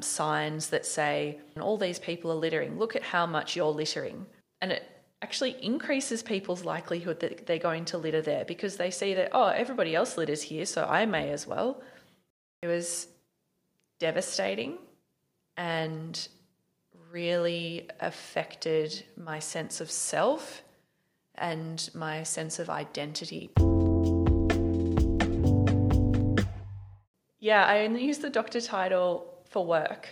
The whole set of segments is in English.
signs that say, all these people are littering, look at how much you're littering. And it actually increases people's likelihood that they're going to litter there because they see that, oh, everybody else litters here, so I may as well. It was devastating and really affected my sense of self and my sense of identity. Yeah, I only use the doctor title for work.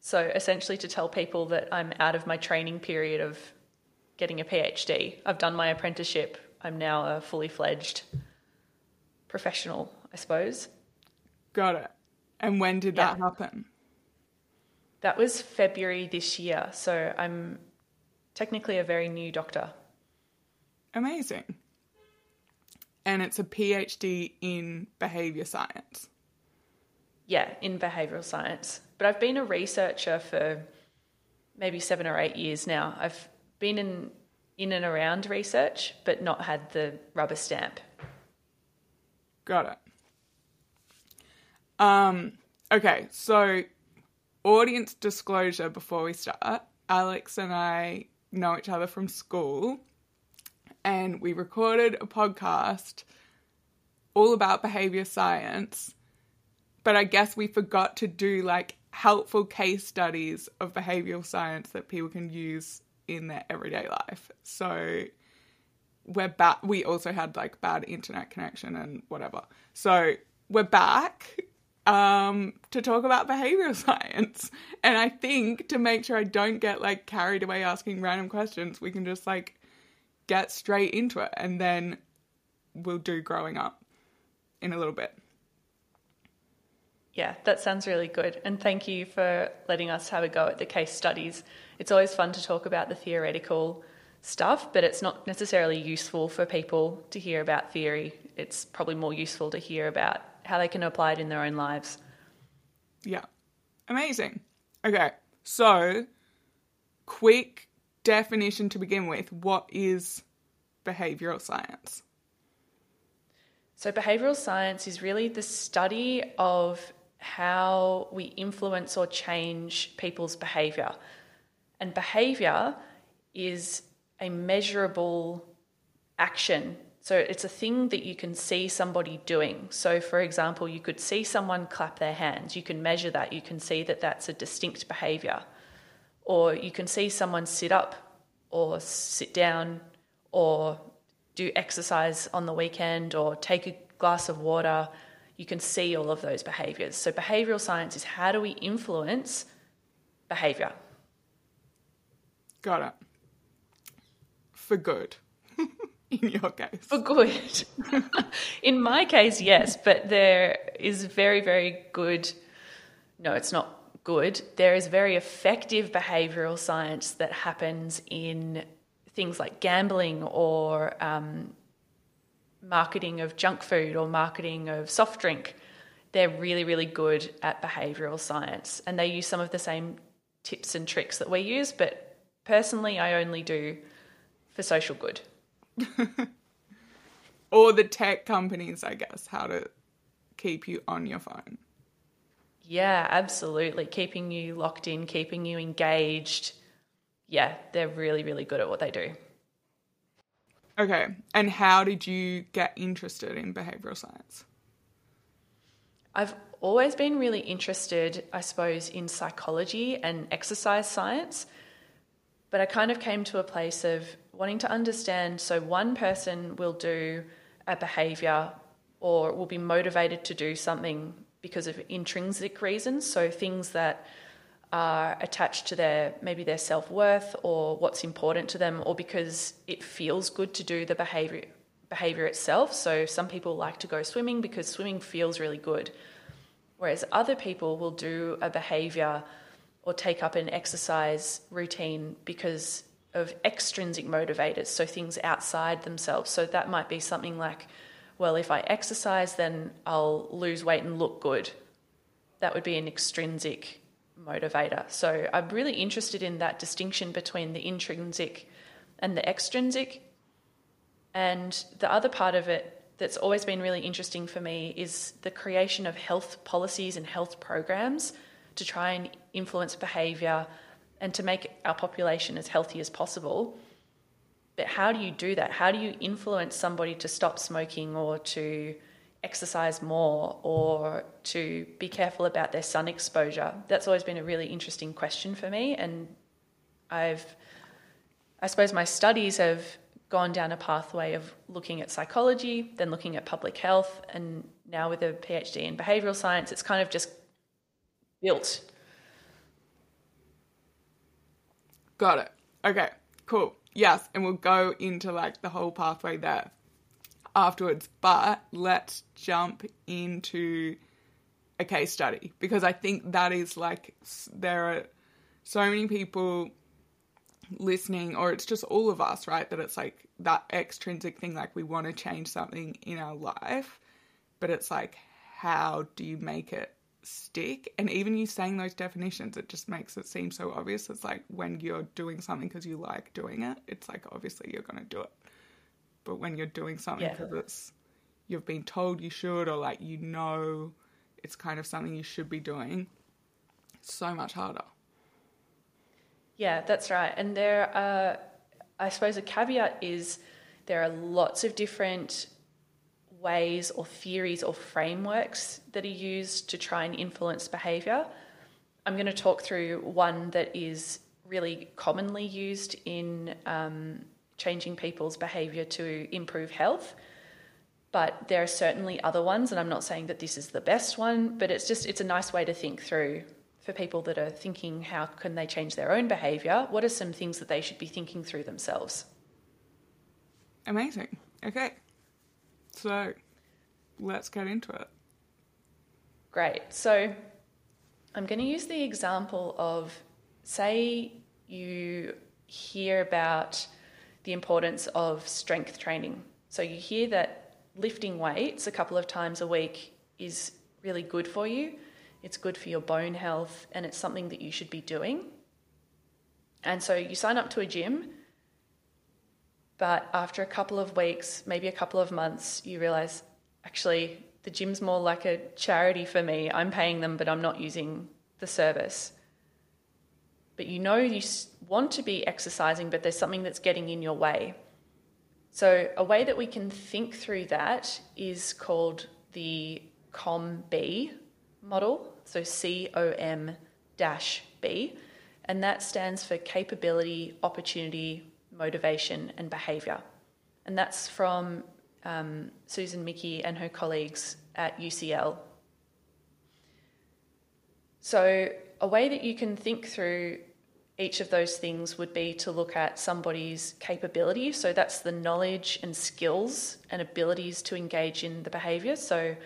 So essentially, to tell people that I'm out of my training period of getting a PhD. I've done my apprenticeship. I'm now a fully fledged professional, I suppose. Got it. And when did yeah. that happen? That was February this year. So I'm technically a very new doctor. Amazing. And it's a PhD in behavior science. Yeah, in behavioral science. But I've been a researcher for maybe seven or eight years now. I've been in, in and around research, but not had the rubber stamp. Got it. Um, okay, so audience disclosure before we start. Alex and I know each other from school, and we recorded a podcast all about behavior science. But I guess we forgot to do like helpful case studies of behavioral science that people can use in their everyday life. So we're back. We also had like bad internet connection and whatever. So we're back um, to talk about behavioral science. And I think to make sure I don't get like carried away asking random questions, we can just like get straight into it and then we'll do growing up in a little bit. Yeah, that sounds really good. And thank you for letting us have a go at the case studies. It's always fun to talk about the theoretical stuff, but it's not necessarily useful for people to hear about theory. It's probably more useful to hear about how they can apply it in their own lives. Yeah. Amazing. Okay. So, quick definition to begin with. What is behavioral science? So, behavioral science is really the study of how we influence or change people's behavior. And behavior is a measurable action. So it's a thing that you can see somebody doing. So, for example, you could see someone clap their hands. You can measure that. You can see that that's a distinct behavior. Or you can see someone sit up or sit down or do exercise on the weekend or take a glass of water you can see all of those behaviors. So, behavioral science is how do we influence behavior? Got it. For good. In your case. For good. In my case, yes, but there is very, very good. No, it's not good. There is very effective behavioral science that happens in things like gambling or um, marketing of junk food or marketing of soft drink, they're really, really good at behavioral science and they use some of the same tips and tricks that we use, but personally, I only do for social good. or the tech companies, I guess, how to keep you on your phone. Yeah, absolutely. Keeping you locked in, keeping you engaged. Yeah, they're really, really good at what they do. Okay. And how did you get interested in behavioral science? I've always been really interested, I suppose, in psychology and exercise science. But I kind of came to a place of wanting to understand so one person will do a behavior or will be motivated to do something because of intrinsic reasons. So things that are attached to their maybe their self-worth or what's important to them or because it feels good to do the behavior behavior itself. So some people like to go swimming because swimming feels really good. Whereas other people will do a behavior or take up an exercise routine because of extrinsic motivators so things outside themselves. So that might be something like well if i exercise then i'll lose weight and look good. That would be an extrinsic motivator. So I'm really interested in that distinction between the intrinsic and the extrinsic. And the other part of it that's always been really interesting for me is the creation of health policies and health programs to try and influence behavior and to make our population as healthy as possible. But how do you do that? How do you influence somebody to stop smoking or to exercise more or to be careful about their sun exposure? That's always been a really interesting question for me. And I've, I suppose my studies have gone down a pathway of looking at psychology, then looking at public health, and now with a PhD in behavioral science, it's kind of just built. Got it. Okay, cool. Yes, and we'll go into like the whole pathway there afterwards, but let's jump into a case study because I think that is like there are so many people listening, or it's just all of us, right? That it's like that extrinsic thing, like we want to change something in our life, but it's like, how do you make it stick? And even you saying those definitions, it just makes it seem so obvious. It's like when you're doing something because you like doing it, it's like obviously you're going to do it. But when you're doing something because yeah. it's you've been told you should, or like you know it's kind of something you should be doing, it's so much harder. Yeah, that's right. And there are, I suppose, a caveat is there are lots of different ways or theories or frameworks that are used to try and influence behavior. I'm going to talk through one that is really commonly used in um, changing people's behavior to improve health. But there are certainly other ones, and I'm not saying that this is the best one, but it's just it's a nice way to think through for people that are thinking how can they change their own behavior, what are some things that they should be thinking through themselves? Amazing. Okay. So let's get into it. Great. So I'm going to use the example of say you hear about the importance of strength training. So you hear that lifting weights a couple of times a week is really good for you it's good for your bone health, and it's something that you should be doing. And so you sign up to a gym, but after a couple of weeks, maybe a couple of months, you realize actually the gym's more like a charity for me. I'm paying them, but I'm not using the service. But you know you want to be exercising, but there's something that's getting in your way. So, a way that we can think through that is called the COM-B model, so COM dash B, and that stands for capability, opportunity, motivation, and behaviour. And that's from um, Susan Michie and her colleagues at UCL. So, a way that you can think through each of those things would be to look at somebody's capability. So, that's the knowledge and skills and abilities to engage in the behaviour. So,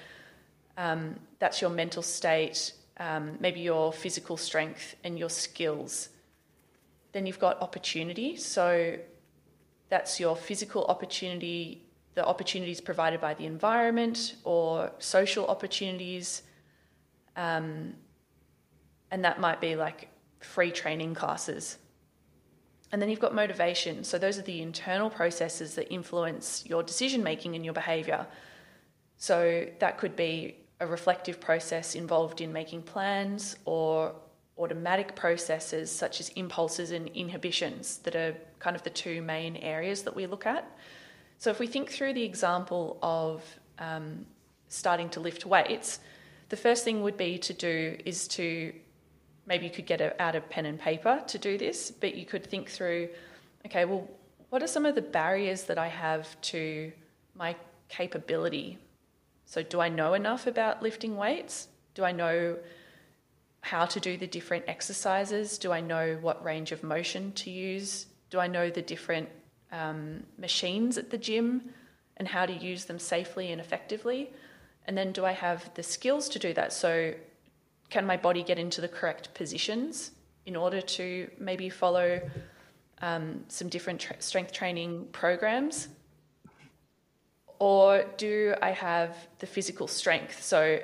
um, that's your mental state, um, maybe your physical strength and your skills. Then you've got opportunity. So that's your physical opportunity, the opportunities provided by the environment or social opportunities. Um, and that might be like free training classes. And then you've got motivation. So those are the internal processes that influence your decision making and your behavior. So that could be a reflective process involved in making plans or automatic processes such as impulses and inhibitions that are kind of the two main areas that we look at. So, if we think through the example of um, starting to lift weights, the first thing would be to do is to maybe you could get a, out of pen and paper to do this, but you could think through okay, well, what are some of the barriers that I have to my capability so, do I know enough about lifting weights? Do I know how to do the different exercises? Do I know what range of motion to use? Do I know the different um, machines at the gym and how to use them safely and effectively? And then, do I have the skills to do that? So, can my body get into the correct positions in order to maybe follow um, some different tra- strength training programs or do I have the physical strength? So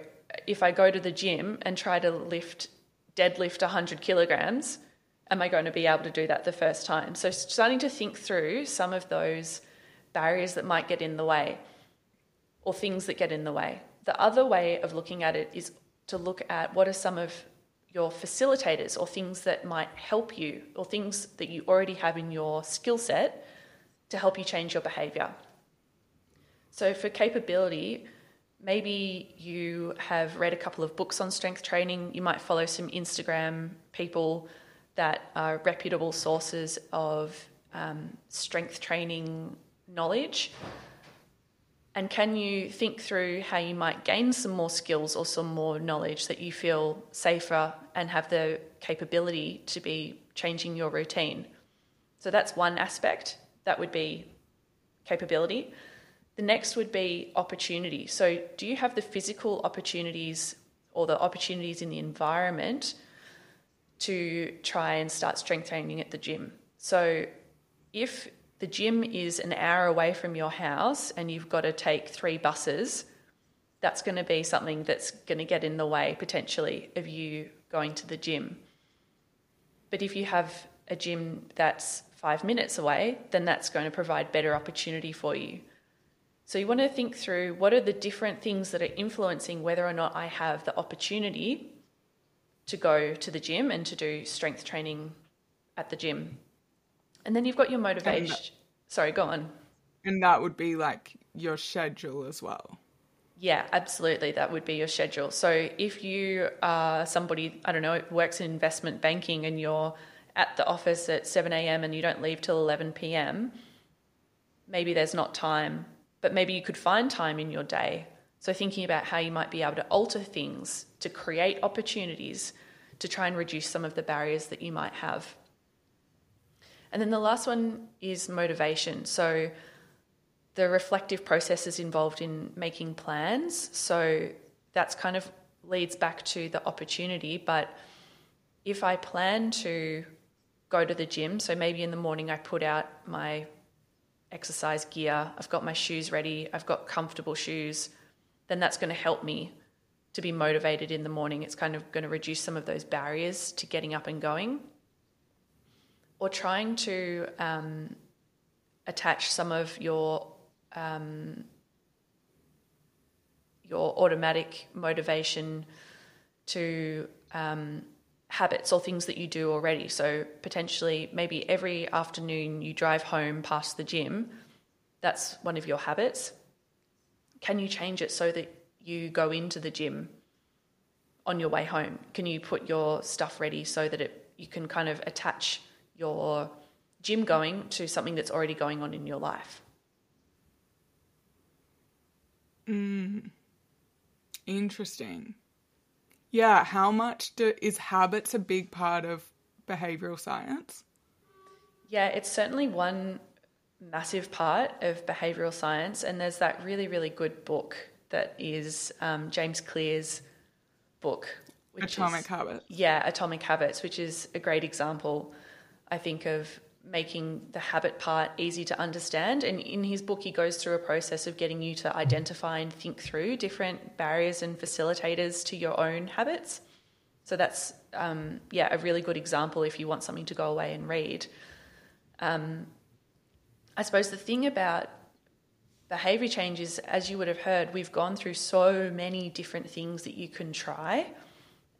if I go to the gym and try to lift, deadlift 100 kilograms, am I going to be able to do that the first time? So starting to think through some of those barriers that might get in the way or things that get in the way. The other way of looking at it is to look at what are some of your facilitators or things that might help you or things that you already have in your skill set to help you change your behavior. So, for capability, maybe you have read a couple of books on strength training. You might follow some Instagram people that are reputable sources of um, strength training knowledge. And can you think through how you might gain some more skills or some more knowledge that you feel safer and have the capability to be changing your routine? So that's one aspect. That would be capability. The next would be opportunity. So, do you have the physical opportunities or the opportunities in the environment to try and start strength training at the gym? So, if the gym is an hour away from your house and you've got to take three buses, that's going to be something that's going to get in the way potentially of you going to the gym. But if you have a gym that's five minutes away, then that's going to provide better opportunity for you. So you want to think through what are the different things that are influencing whether or not I have the opportunity to go to the gym and to do strength training at the gym. And then you've got your motivation. That, Sorry, go on. And that would be like your schedule as well. Yeah, absolutely. That would be your schedule. So if you are somebody, I don't know, works in investment banking and you're at the office at 7 a.m. and you don't leave till 11 p.m., maybe there's not time but maybe you could find time in your day. So, thinking about how you might be able to alter things to create opportunities to try and reduce some of the barriers that you might have. And then the last one is motivation. So, the reflective processes involved in making plans. So, that's kind of leads back to the opportunity. But if I plan to go to the gym, so maybe in the morning I put out my exercise gear, I've got my shoes ready, I've got comfortable shoes, then that's going to help me to be motivated in the morning. It's kind of going to reduce some of those barriers to getting up and going. Or trying to um, attach some of your um, your automatic motivation to um, habits or things that you do already. So potentially, maybe every afternoon you drive home past the gym. That's one of your habits. Can you change it so that you go into the gym on your way home? Can you put your stuff ready so that it you can kind of attach your gym going to something that's already going on in your life? Mm. Interesting. Yeah, how much do, is habits a big part of behavioral science? Yeah, it's certainly one massive part of behavioral science, and there's that really, really good book that is um, James Clear's book. Atomic is, Habits. Yeah, Atomic Habits, which is a great example, I think, of making the habit part easy to understand. And in his book, he goes through a process of getting you to identify and think through different barriers and facilitators to your own habits. So that's, um, yeah, a really good example if you want something to go away and read. Um, I suppose the thing about behavior change is, as you would have heard, we've gone through so many different things that you can try,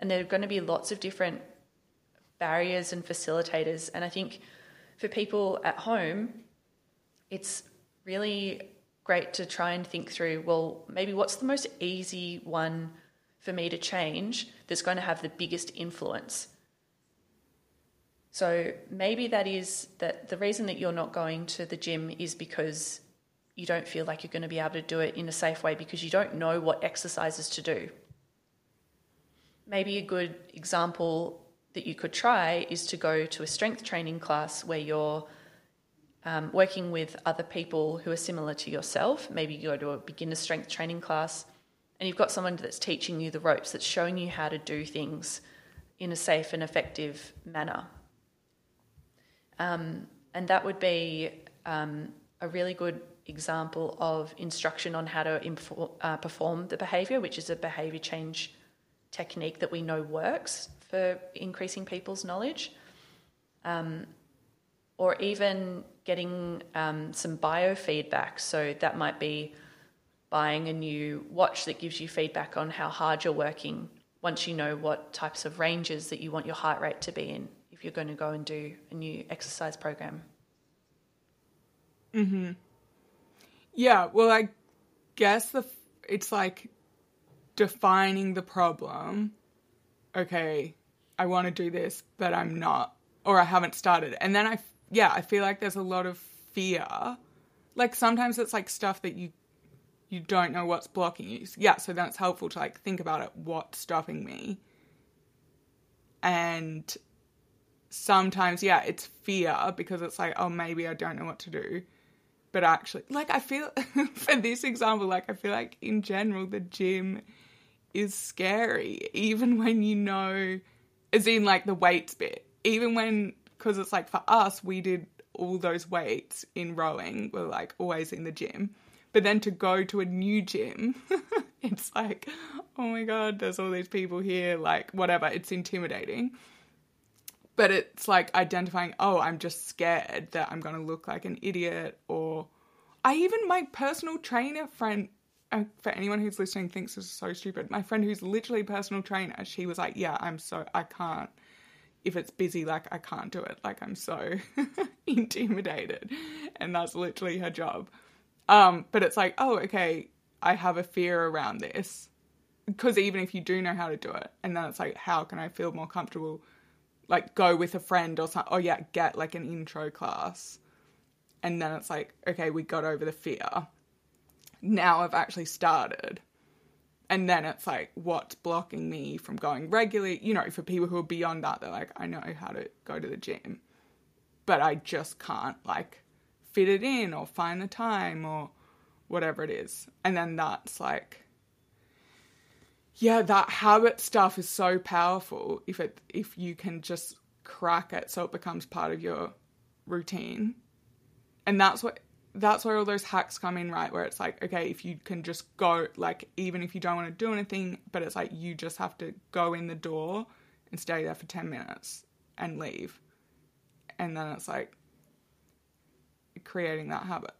and there are going to be lots of different barriers and facilitators. And I think for people at home, it's really great to try and think through well, maybe what's the most easy one for me to change that's going to have the biggest influence? So maybe that is that the reason that you're not going to the gym is because you don't feel like you're going to be able to do it in a safe way because you don't know what exercises to do. Maybe a good example that you could try is to go to a strength training class where you're um, working with other people who are similar to yourself. Maybe you go to a beginner strength training class and you've got someone that's teaching you the ropes, that's showing you how to do things in a safe and effective manner. Um, and that would be um, a really good example of instruction on how to infor- uh, perform the behaviour, which is a behaviour change technique that we know works for increasing people's knowledge. Um, or even getting um, some biofeedback. So that might be buying a new watch that gives you feedback on how hard you're working once you know what types of ranges that you want your heart rate to be in if you're going to go and do a new exercise program. Hmm. Yeah, well, I guess the it's like defining the problem. Okay, I want to do this, but I'm not, or I haven't started. And then I, yeah, I feel like there's a lot of fear. Like sometimes it's like stuff that you you don't know what's blocking you. Yeah, so then it's helpful to like think about it. What's stopping me? And sometimes, yeah, it's fear because it's like, oh, maybe I don't know what to do but actually like i feel for this example like i feel like in general the gym is scary even when you know as in like the weights bit. Even when because it's like for us we did all those weights in rowing we're like always in the gym. But then to go to a new gym it's like oh my god there's all these people here like whatever it's intimidating. But it's like identifying oh i'm just scared that i'm going to look like an idiot or i even my personal trainer friend uh, for anyone who's listening thinks this is so stupid my friend who's literally a personal trainer she was like yeah i'm so i can't if it's busy like i can't do it like i'm so intimidated and that's literally her job um but it's like oh okay i have a fear around this because even if you do know how to do it and then it's like how can i feel more comfortable like go with a friend or something. Oh yeah, get like an intro class. And then it's like, okay, we got over the fear. Now I've actually started. And then it's like, what's blocking me from going regularly? You know, for people who are beyond that, they're like, I know how to go to the gym, but I just can't like fit it in or find the time or whatever it is. And then that's like, yeah, that habit stuff is so powerful if it if you can just crack it so it becomes part of your routine. And that's what that's where all those hacks come in, right? Where it's like, okay, if you can just go like even if you don't want to do anything, but it's like you just have to go in the door and stay there for 10 minutes and leave. And then it's like creating that habit.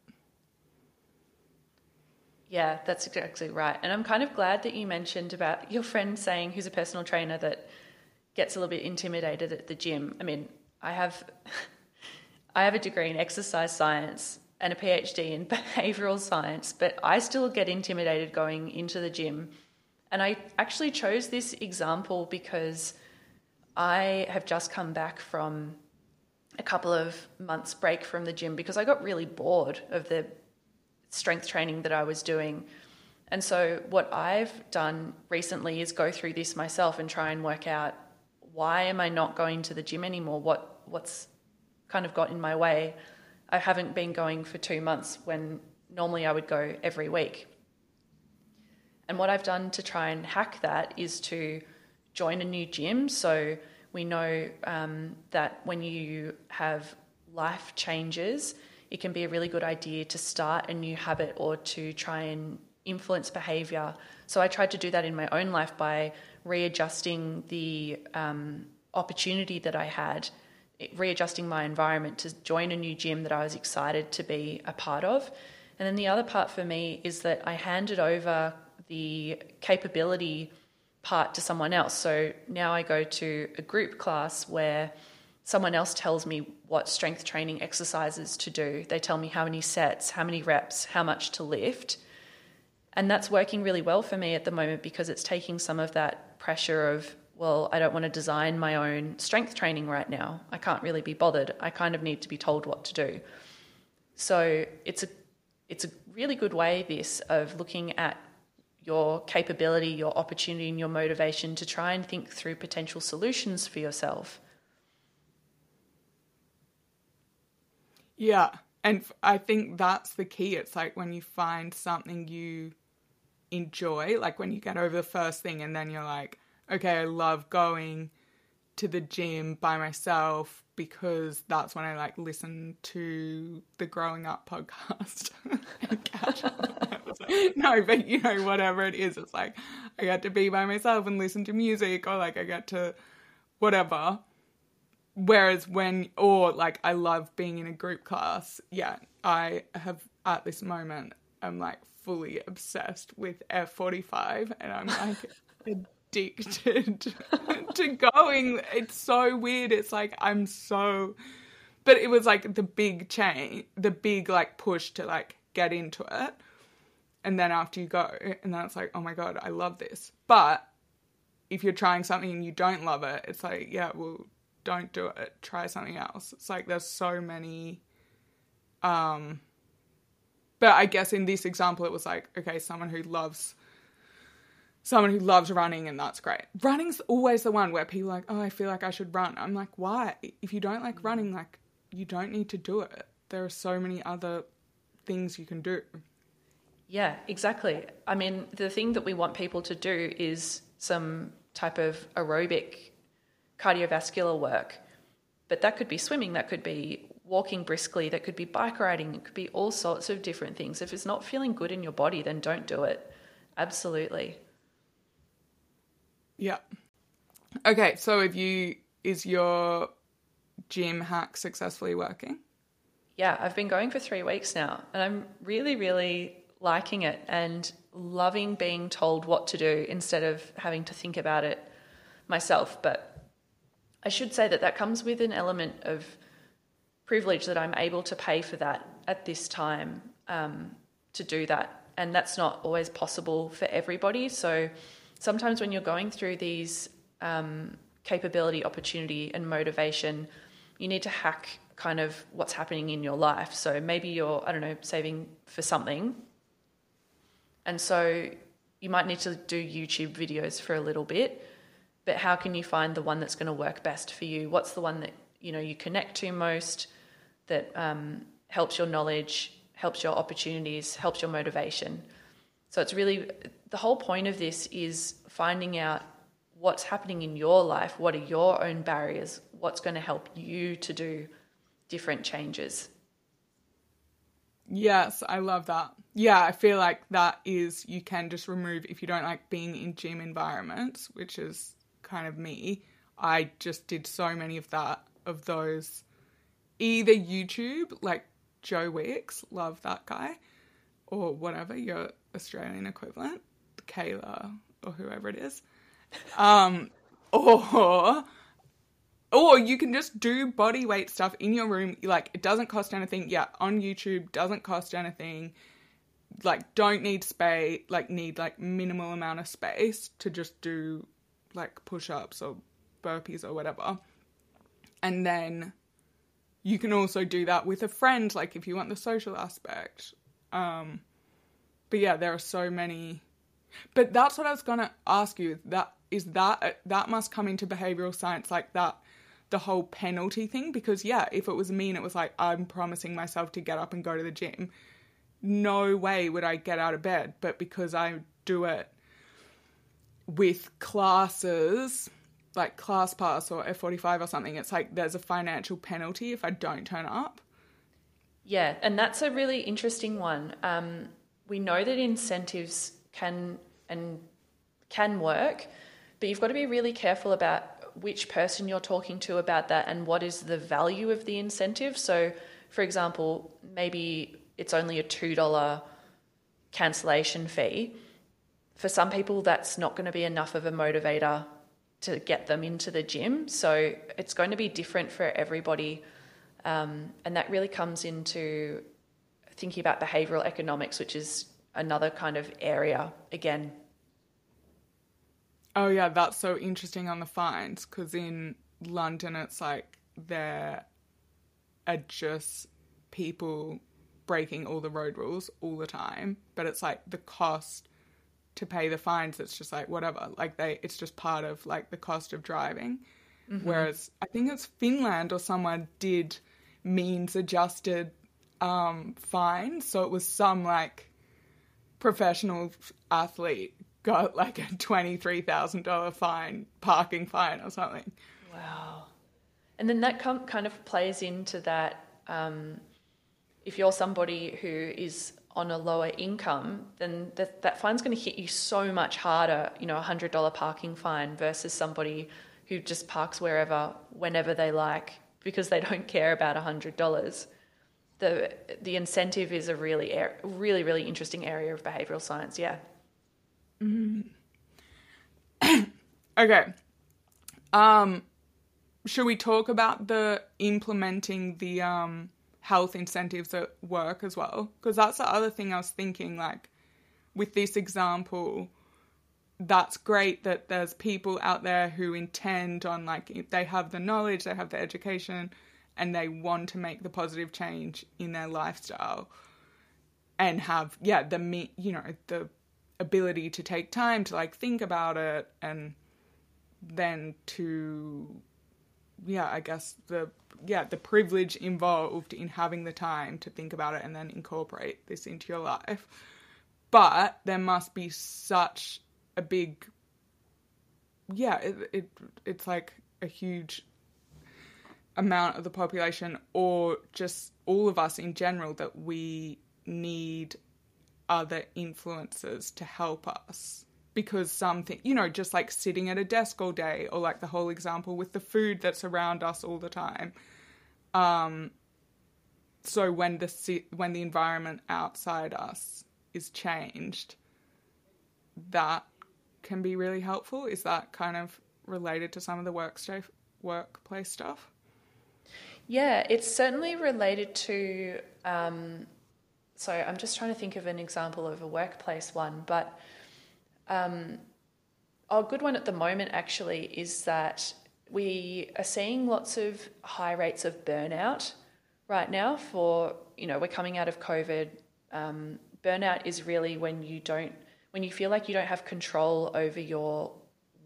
Yeah, that's exactly right. And I'm kind of glad that you mentioned about your friend saying, who's a personal trainer, that gets a little bit intimidated at the gym. I mean, I have, I have a degree in exercise science and a PhD in behavioral science, but I still get intimidated going into the gym. And I actually chose this example because I have just come back from a couple of months break from the gym because I got really bored of the strength training that I was doing. And so, what I've done recently is go through this myself and try and work out why am I not going to the gym anymore? What what's kind of got in my way? I haven't been going for two months when normally I would go every week. And what I've done to try and hack that is to join a new gym. So we know um, that when you have life changes, it can be a really good idea to start a new habit or to try and influence behavior. So I tried to do that in my own life by readjusting the um, opportunity that I had, readjusting my environment to join a new gym that I was excited to be a part of. And then the other part for me is that I handed over the capability part to someone else. So now I go to a group class where someone else tells me what strength training exercises to do. They tell me how many sets, how many reps, how much to lift. And that's working really well for me at the moment because it's taking some of that pressure of, well, I don't want to design my own strength training right now. I can't really be bothered. I kind of need to be told what to do. So it's a it's a really good way this of looking at your capability, your opportunity and your motivation to try and think through potential solutions for yourself Yeah. And I think that's the key. It's like when you find something you enjoy, like when you get over the first thing and then you're like, okay, I love going to the gym by myself because that's when I like listen to the growing up podcast no, but you know, whatever it is, it's like I get to be by myself and listen to music or like I get to whatever. Whereas when, or like, I love being in a group class. Yeah, I have at this moment, I'm like fully obsessed with F45 and I'm like addicted to going. It's so weird. It's like I'm so but it was like the big chain, the big like push to like get into it. And then after you go, and then it's like, oh my god, I love this. But if you're trying something and you don't love it, it's like, yeah, well, don't do it. Try something else. It's like there's so many um but I guess in this example it was like, okay, someone who loves someone who loves running and that's great. Running's always the one where people are like, oh, I feel like I should run. I'm like, why? If you don't like running, like you don't need to do it. There are so many other things you can do. Yeah, exactly. I mean, the thing that we want people to do is some type of aerobic cardiovascular work. But that could be swimming, that could be walking briskly, that could be bike riding, it could be all sorts of different things. If it's not feeling good in your body, then don't do it. Absolutely. Yeah. Okay, so if you is your gym hack successfully working? Yeah, I've been going for three weeks now, and I'm really, really liking it and loving being told what to do instead of having to think about it myself. But I should say that that comes with an element of privilege that I'm able to pay for that at this time um, to do that. And that's not always possible for everybody. So sometimes when you're going through these um, capability, opportunity, and motivation you need to hack kind of what's happening in your life. So maybe you're, I don't know, saving for something. And so you might need to do YouTube videos for a little bit, but how can you find the one that's going to work best for you? What's the one that, you know, you connect to most, that um, helps your knowledge, helps your opportunities, helps your motivation? So it's really, the whole point of this is finding out what's happening in your life, what are your own barriers, what's going to help you to do different changes. Yes, I love that. Yeah, I feel like that is you can just remove if you don't like being in gym environments, which is kind of me. I just did so many of that of those either YouTube, like Joe Wicks, love that guy, or whatever, your Australian equivalent, Kayla or whoever it is. Um or or you can just do body weight stuff in your room. Like, it doesn't cost anything. Yeah, on YouTube, doesn't cost anything. Like, don't need space, like, need like minimal amount of space to just do like push ups or burpees or whatever. And then you can also do that with a friend, like, if you want the social aspect. Um, but yeah, there are so many. But that's what I was gonna ask you. That is that that must come into behavioral science like that the whole penalty thing because yeah, if it was me and it was like I'm promising myself to get up and go to the gym, no way would I get out of bed. But because I do it with classes like ClassPass or F45 or something, it's like there's a financial penalty if I don't turn up. Yeah, and that's a really interesting one. Um, we know that incentives can and can work, but you've got to be really careful about which person you're talking to about that and what is the value of the incentive. So, for example, maybe it's only a $2 cancellation fee. For some people, that's not going to be enough of a motivator to get them into the gym. So, it's going to be different for everybody. Um, and that really comes into thinking about behavioral economics, which is another kind of area again Oh yeah, that's so interesting on the fines because in London it's like there are just people breaking all the road rules all the time, but it's like the cost to pay the fines. It's just like whatever, like they, it's just part of like the cost of driving. Mm-hmm. Whereas I think it's Finland or someone did means adjusted um, fines, so it was some like professional athlete got like a $23,000 fine, parking fine or something. Wow. And then that com- kind of plays into that um, if you're somebody who is on a lower income, then that, that fine's going to hit you so much harder, you know, a $100 parking fine versus somebody who just parks wherever, whenever they like, because they don't care about a $100. The, the incentive is a really, really, really interesting area of behavioral science, yeah. Mm-hmm. Okay. Um, should we talk about the implementing the um health incentives at work as well? Because that's the other thing I was thinking. Like with this example, that's great that there's people out there who intend on like they have the knowledge, they have the education, and they want to make the positive change in their lifestyle and have yeah the you know the ability to take time to like think about it and then to yeah i guess the yeah the privilege involved in having the time to think about it and then incorporate this into your life. But there must be such a big yeah it, it it's like a huge amount of the population or just all of us in general that we need other influences to help us? Because something you know just like sitting at a desk all day or like the whole example with the food that's around us all the time. Um so when the when the environment outside us is changed that can be really helpful. Is that kind of related to some of the work workplace stuff yeah it's certainly related to um so I'm just trying to think of an example of a workplace one, but um, a good one at the moment actually is that we are seeing lots of high rates of burnout right now. For you know, we're coming out of COVID. Um, burnout is really when you don't, when you feel like you don't have control over your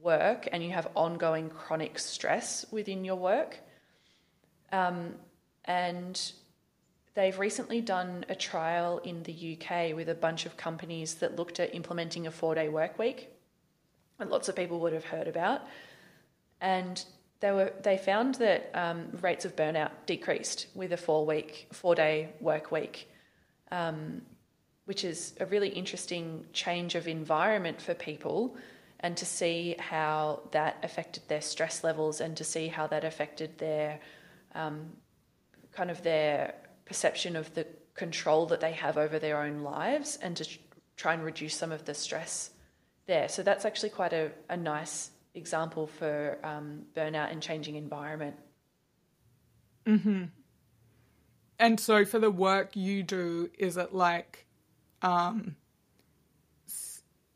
work and you have ongoing chronic stress within your work. Um, and They've recently done a trial in the UK with a bunch of companies that looked at implementing a four day work week, and lots of people would have heard about. And they were they found that um, rates of burnout decreased with a four week four day work week, um, which is a really interesting change of environment for people, and to see how that affected their stress levels and to see how that affected their um, kind of their perception of the control that they have over their own lives and to try and reduce some of the stress there. So that's actually quite a, a nice example for um, burnout and changing environment. hmm And so for the work you do, is it like um,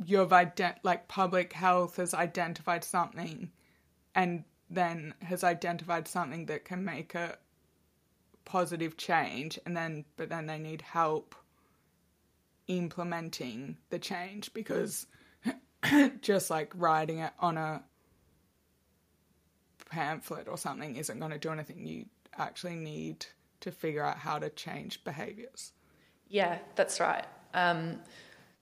you've ident- like public health has identified something and then has identified something that can make a positive change and then but then they need help implementing the change because just like writing it on a pamphlet or something isn't going to do anything. You actually need to figure out how to change behaviors. Yeah that's right. Um,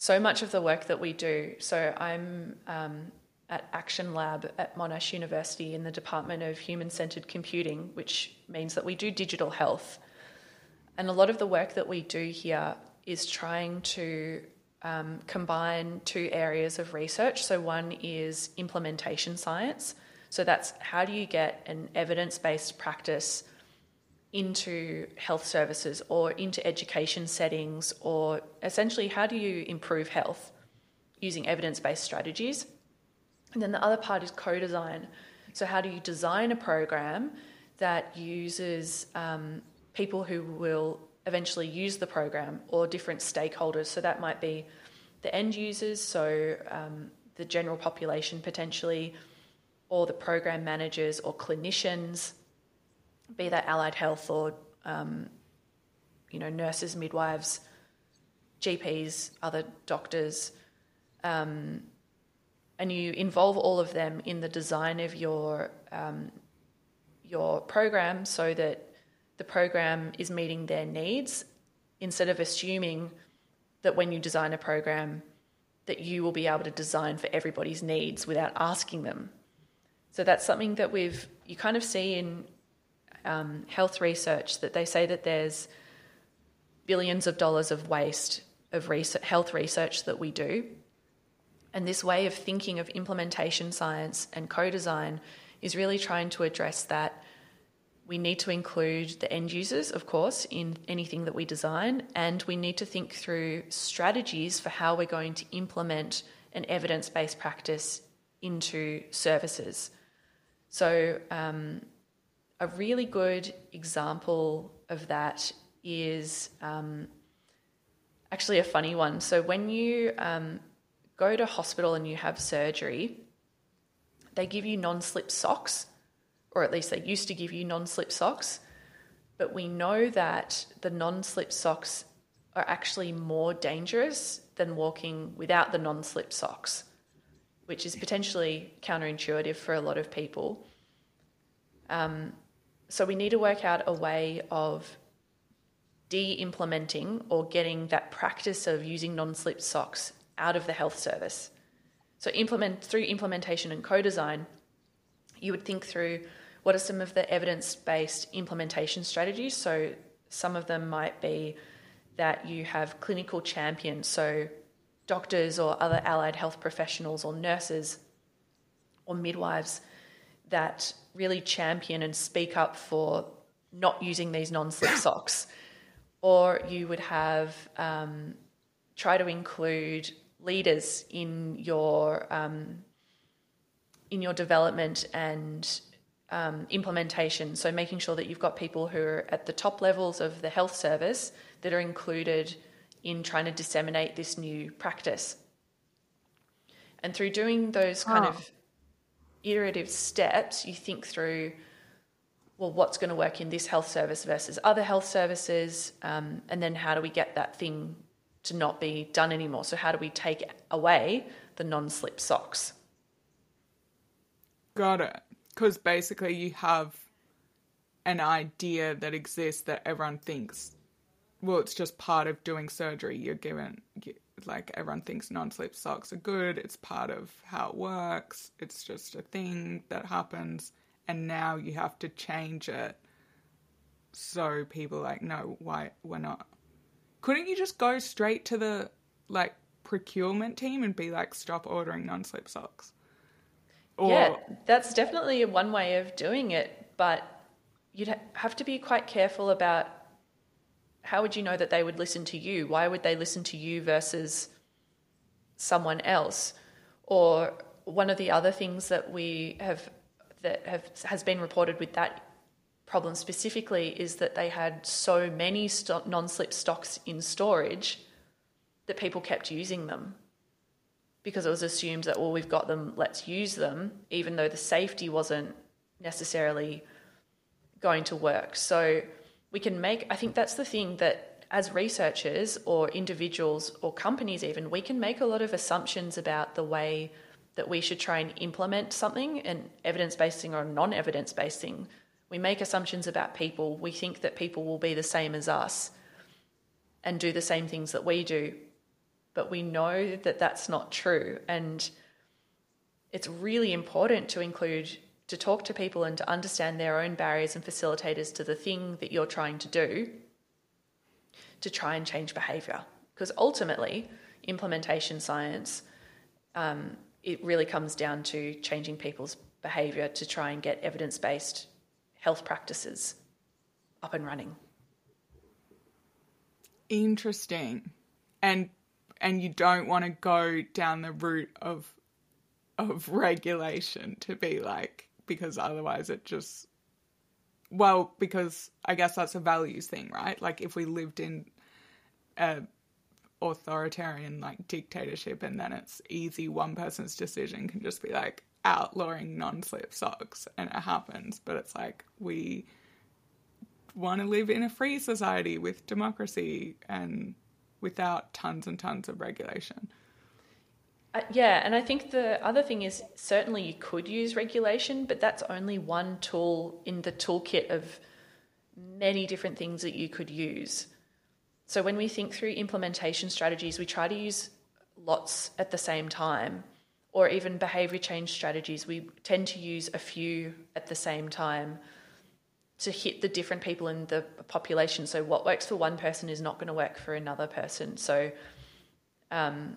so much of the work that we do so i'm um, at Action Lab at Monash University in the Department of Human Centered Computing, which means that we do digital health. And a lot of the work that we do here is trying to um, combine two areas of research. So, one is implementation science. So, that's how do you get an evidence based practice into health services or into education settings, or essentially, how do you improve health using evidence based strategies? And then the other part is co design. So, how do you design a program that uses um, people who will eventually use the program or different stakeholders? So, that might be the end users, so um, the general population potentially, or the program managers or clinicians, be that allied health or um, you know nurses, midwives, GPs, other doctors. Um, and you involve all of them in the design of your um, your program so that the program is meeting their needs instead of assuming that when you design a program that you will be able to design for everybody's needs without asking them. So that's something that we've you kind of see in um, health research that they say that there's billions of dollars of waste of research, health research that we do and this way of thinking of implementation science and co design is really trying to address that. We need to include the end users, of course, in anything that we design, and we need to think through strategies for how we're going to implement an evidence based practice into services. So, um, a really good example of that is um, actually a funny one. So, when you um, go to hospital and you have surgery, they give you non slip socks, or at least they used to give you non slip socks. But we know that the non slip socks are actually more dangerous than walking without the non slip socks which is potentially counterintuitive for a lot of people. Um, so we need to work out a way of de-implementing or getting that practice of using non-slip socks out of the health service. So implement through implementation and co-design, you would think through what are some of the evidence-based implementation strategies. So some of them might be that you have clinical champions, so doctors or other allied health professionals or nurses or midwives that really champion and speak up for not using these non-slip socks or you would have um, try to include leaders in your um, in your development and um, implementation. So making sure that you've got people who are at the top levels of the health service that are included in trying to disseminate this new practice. And through doing those kind oh. of iterative steps, you think through, well, what's going to work in this health service versus other health services, um, and then how do we get that thing to not be done anymore? So, how do we take away the non slip socks? Got it. Because basically, you have an idea that exists that everyone thinks well, it's just part of doing surgery. You're given, like, everyone thinks non slip socks are good. It's part of how it works. It's just a thing that happens. And now you have to change it. So people like, no, why, we're not. Couldn't you just go straight to the, like, procurement team and be like, stop ordering non slip socks? Or... Yeah, that's definitely one way of doing it. But you'd have to be quite careful about how would you know that they would listen to you? Why would they listen to you versus someone else? Or one of the other things that we have that have has been reported with that problem specifically is that they had so many st- non-slip stocks in storage that people kept using them because it was assumed that well we've got them let's use them even though the safety wasn't necessarily going to work so we can make, I think that's the thing that as researchers or individuals or companies, even, we can make a lot of assumptions about the way that we should try and implement something, and evidence based or non evidence based. We make assumptions about people. We think that people will be the same as us and do the same things that we do. But we know that that's not true. And it's really important to include to talk to people and to understand their own barriers and facilitators to the thing that you're trying to do to try and change behaviour. Because ultimately, implementation science, um, it really comes down to changing people's behaviour to try and get evidence based health practices up and running. Interesting. And and you don't want to go down the route of of regulation to be like because otherwise it just well because i guess that's a values thing right like if we lived in a authoritarian like dictatorship and then it's easy one person's decision can just be like outlawing non-slip socks and it happens but it's like we want to live in a free society with democracy and without tons and tons of regulation uh, yeah, and I think the other thing is certainly you could use regulation, but that's only one tool in the toolkit of many different things that you could use. So when we think through implementation strategies, we try to use lots at the same time, or even behavior change strategies, we tend to use a few at the same time to hit the different people in the population. So what works for one person is not going to work for another person. So um,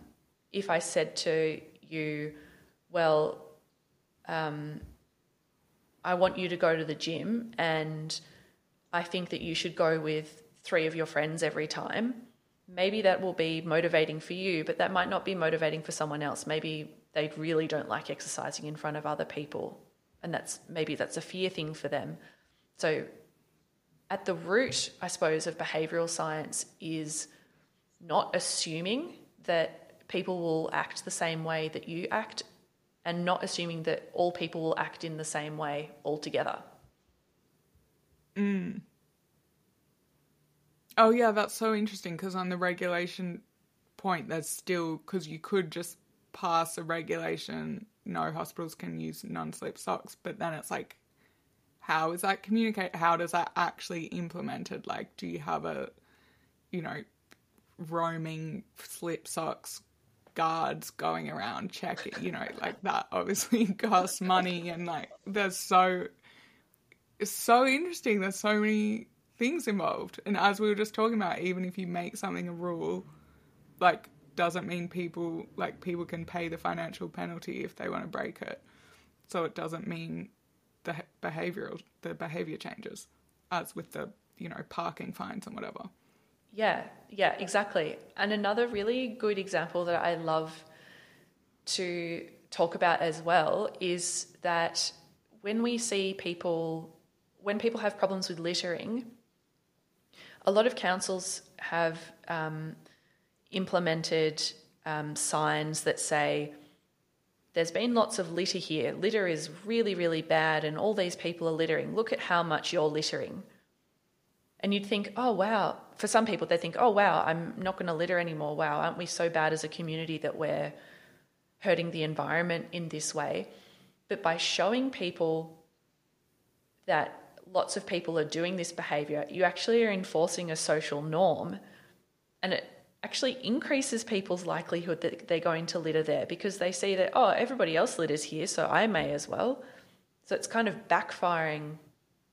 if I said to you, well, um, I want you to go to the gym and I think that you should go with three of your friends every time, maybe that will be motivating for you, but that might not be motivating for someone else. Maybe they really don't like exercising in front of other people. And that's maybe that's a fear thing for them. So, at the root, I suppose, of behavioral science is not assuming that people will act the same way that you act and not assuming that all people will act in the same way altogether. Mm. Oh, yeah, that's so interesting because on the regulation point, there's still, because you could just pass a regulation, no hospitals can use non slip socks, but then it's like, how is that communicate? How does that actually implemented? Like, do you have a, you know, roaming slip socks guards going around checking, you know, like that obviously costs money and like there's so it's so interesting. There's so many things involved. And as we were just talking about, even if you make something a rule, like doesn't mean people like people can pay the financial penalty if they want to break it. So it doesn't mean the behavioral the behavior changes as with the, you know, parking fines and whatever. Yeah, yeah, exactly. And another really good example that I love to talk about as well is that when we see people, when people have problems with littering, a lot of councils have um, implemented um, signs that say, there's been lots of litter here. Litter is really, really bad, and all these people are littering. Look at how much you're littering. And you'd think, oh, wow. For some people, they think, oh, wow, I'm not going to litter anymore. Wow, aren't we so bad as a community that we're hurting the environment in this way? But by showing people that lots of people are doing this behavior, you actually are enforcing a social norm. And it actually increases people's likelihood that they're going to litter there because they see that, oh, everybody else litters here, so I may as well. So it's kind of backfiring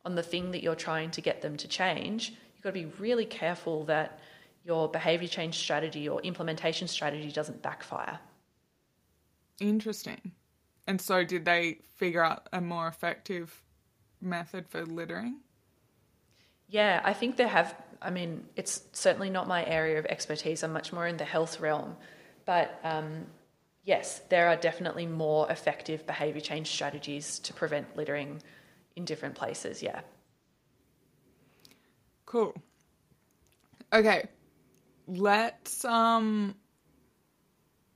on the thing that you're trying to get them to change, you've got to be really careful that your behavior change strategy or implementation strategy doesn't backfire. Interesting. And so, did they figure out a more effective method for littering? Yeah, I think they have. I mean, it's certainly not my area of expertise. I'm much more in the health realm. But um, yes, there are definitely more effective behavior change strategies to prevent littering in different places. Yeah. Cool. Okay. Let's um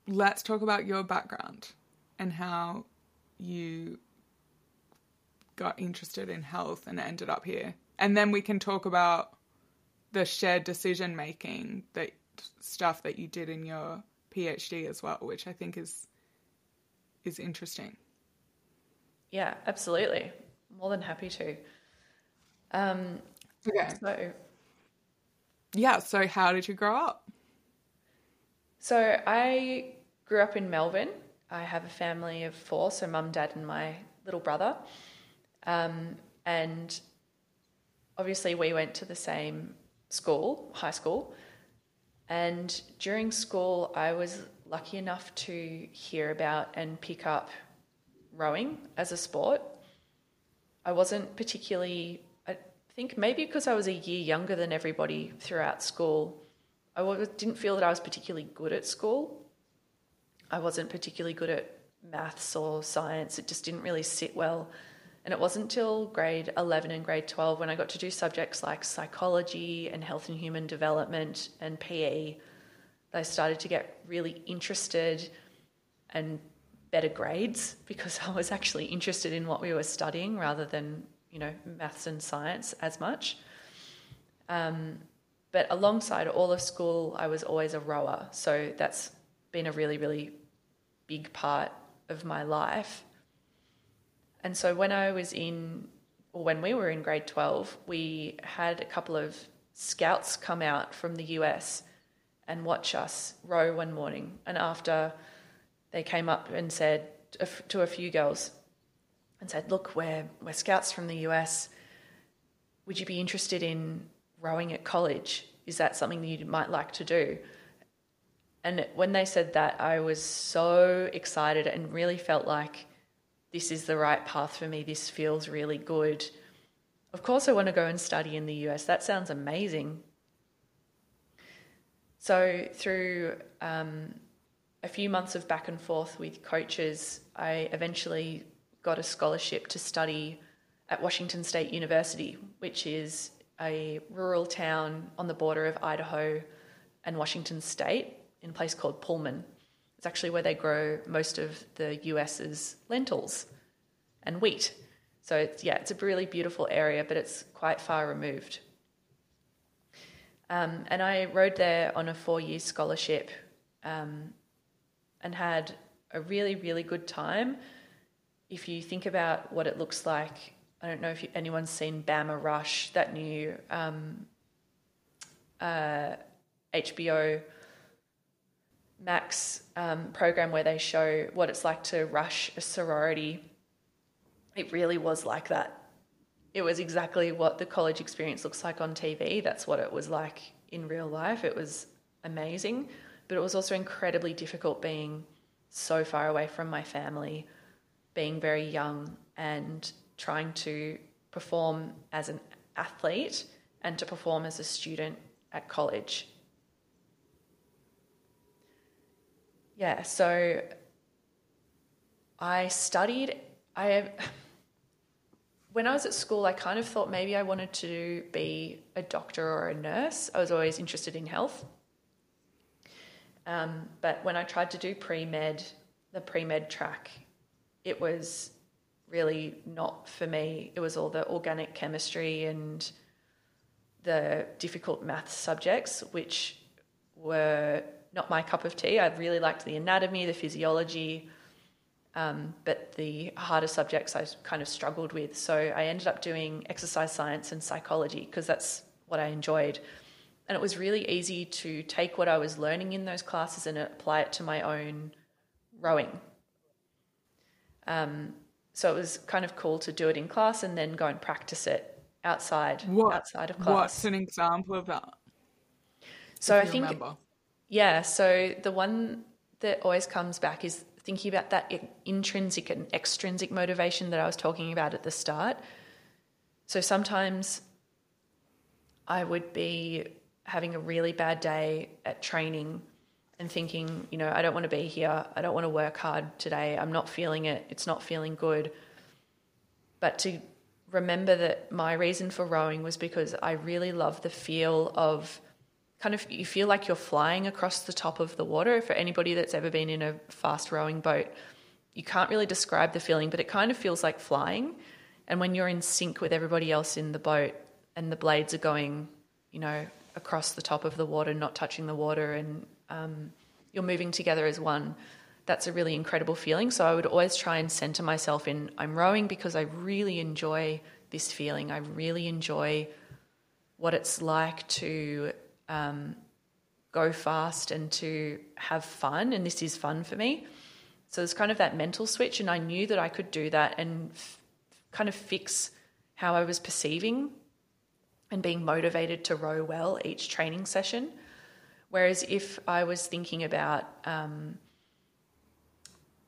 let's talk about your background and how you got interested in health and ended up here. And then we can talk about the shared decision making that stuff that you did in your PhD as well, which I think is is interesting. Yeah, absolutely more than happy to. Um, okay. So, yeah. So, how did you grow up? So, I grew up in Melbourne. I have a family of four, so mum, dad, and my little brother. Um, and obviously, we went to the same school, high school. And during school, I was lucky enough to hear about and pick up rowing as a sport. I wasn't particularly, I think maybe because I was a year younger than everybody throughout school, I didn't feel that I was particularly good at school. I wasn't particularly good at maths or science. It just didn't really sit well. And it wasn't until grade 11 and grade 12 when I got to do subjects like psychology and health and human development and PE that I started to get really interested and better grades because I was actually interested in what we were studying rather than, you know, maths and science as much. Um, but alongside all of school, I was always a rower. So that's been a really, really big part of my life. And so when I was in, or when we were in grade 12, we had a couple of scouts come out from the US and watch us row one morning. And after they came up and said to a few girls and said, Look, we're, we're scouts from the US. Would you be interested in rowing at college? Is that something that you might like to do? And when they said that, I was so excited and really felt like this is the right path for me. This feels really good. Of course, I want to go and study in the US. That sounds amazing. So, through um, a a few months of back and forth with coaches, I eventually got a scholarship to study at Washington State University, which is a rural town on the border of Idaho and Washington State in a place called Pullman. It's actually where they grow most of the US's lentils and wheat. So it's yeah, it's a really beautiful area, but it's quite far removed. Um, and I rowed there on a four-year scholarship, um, and had a really really good time. If you think about what it looks like, I don't know if you, anyone's seen Bama Rush, that new um, uh, HBO Max um, program where they show what it's like to rush a sorority it really was like that. It was exactly what the college experience looks like on TV. That's what it was like in real life. It was amazing, but it was also incredibly difficult being so far away from my family, being very young, and trying to perform as an athlete and to perform as a student at college. Yeah, so I studied. I when I was at school, I kind of thought maybe I wanted to be a doctor or a nurse. I was always interested in health. Um, but when I tried to do pre med, the pre med track, it was really not for me. It was all the organic chemistry and the difficult math subjects, which were not my cup of tea. I really liked the anatomy, the physiology, um, but the harder subjects I kind of struggled with. So I ended up doing exercise science and psychology because that's what I enjoyed. And it was really easy to take what I was learning in those classes and apply it to my own rowing. Um, so it was kind of cool to do it in class and then go and practice it outside what, outside of class. What's an example of that? So I think remember? Yeah, so the one that always comes back is thinking about that intrinsic and extrinsic motivation that I was talking about at the start. So sometimes I would be having a really bad day at training and thinking, you know, I don't want to be here. I don't want to work hard today. I'm not feeling it. It's not feeling good. But to remember that my reason for rowing was because I really love the feel of kind of you feel like you're flying across the top of the water. For anybody that's ever been in a fast rowing boat, you can't really describe the feeling, but it kind of feels like flying. And when you're in sync with everybody else in the boat and the blades are going, you know, across the top of the water, not touching the water, and um, you're moving together as one, that's a really incredible feeling. So I would always try and center myself in I'm rowing because I really enjoy this feeling. I really enjoy what it's like to um, go fast and to have fun, and this is fun for me. So there's kind of that mental switch, and I knew that I could do that and f- kind of fix how I was perceiving and being motivated to row well each training session. Whereas if I was thinking about um,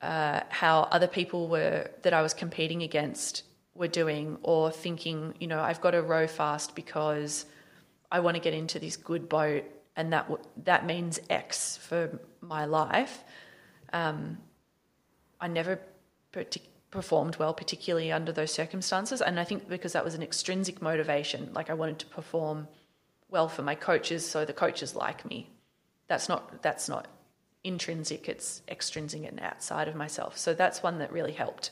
uh, how other people were that I was competing against were doing, or thinking, you know, I've got to row fast because I want to get into this good boat, and that w- that means X for my life. Um, I never performed well, particularly under those circumstances, and I think because that was an extrinsic motivation, like I wanted to perform well for my coaches, so the coaches like me. That's not that's not intrinsic; it's extrinsic and outside of myself. So that's one that really helped.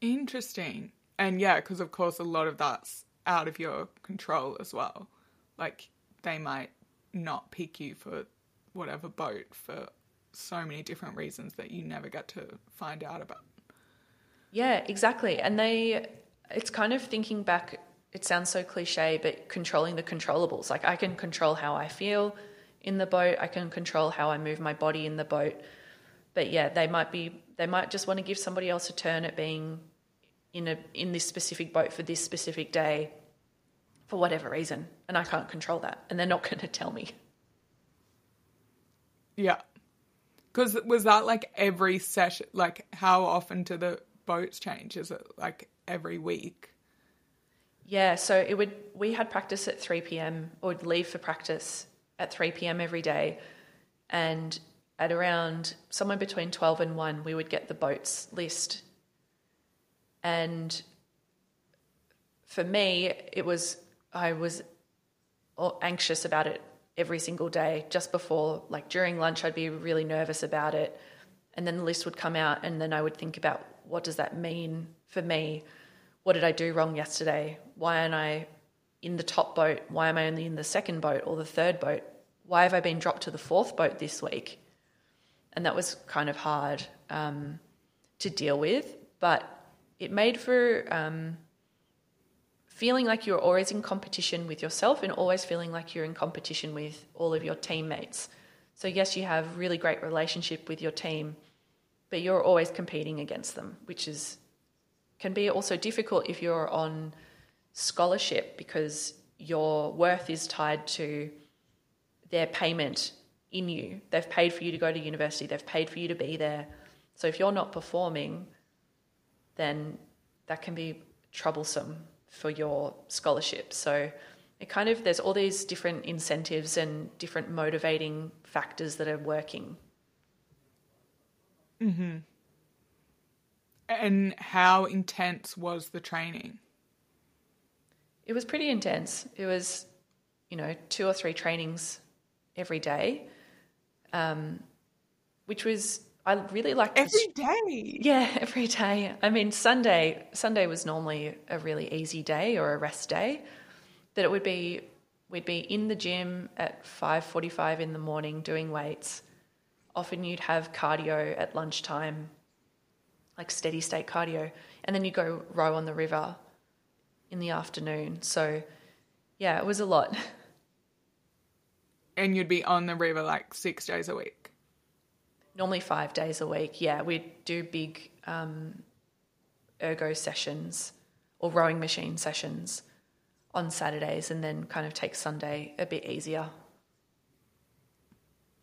Interesting, and yeah, because of course a lot of that's out of your control as well. Like they might not pick you for whatever boat for so many different reasons that you never get to find out about. Yeah, exactly. And they, it's kind of thinking back, it sounds so cliche, but controlling the controllables. Like I can control how I feel in the boat, I can control how I move my body in the boat. But yeah, they might be, they might just want to give somebody else a turn at being in a in this specific boat for this specific day for whatever reason and I can't control that and they're not going to tell me. Yeah. Cuz was that like every session like how often do the boats change? Is it like every week? Yeah, so it would we had practice at 3 p.m. or leave for practice at 3 p.m. every day and at around somewhere between 12 and 1, we would get the boats list. And for me, it was, I was anxious about it every single day. Just before, like during lunch, I'd be really nervous about it. And then the list would come out, and then I would think about what does that mean for me? What did I do wrong yesterday? Why aren't I in the top boat? Why am I only in the second boat or the third boat? Why have I been dropped to the fourth boat this week? And that was kind of hard um, to deal with, but it made for um, feeling like you're always in competition with yourself and always feeling like you're in competition with all of your teammates. So yes, you have really great relationship with your team, but you're always competing against them, which is can be also difficult if you're on scholarship because your worth is tied to their payment in you. They've paid for you to go to university, they've paid for you to be there. So if you're not performing, then that can be troublesome for your scholarship. So it kind of there's all these different incentives and different motivating factors that are working. Mhm. And how intense was the training? It was pretty intense. It was, you know, two or three trainings every day, um, which was I really liked every day. Yeah, every day. I mean, Sunday Sunday was normally a really easy day or a rest day, but it would be we'd be in the gym at five forty five in the morning doing weights. Often you'd have cardio at lunchtime like steady state cardio. And then you go row on the river in the afternoon. So, yeah, it was a lot. And you'd be on the river like six days a week? Normally five days a week. Yeah, we'd do big um, ergo sessions or rowing machine sessions on Saturdays and then kind of take Sunday a bit easier.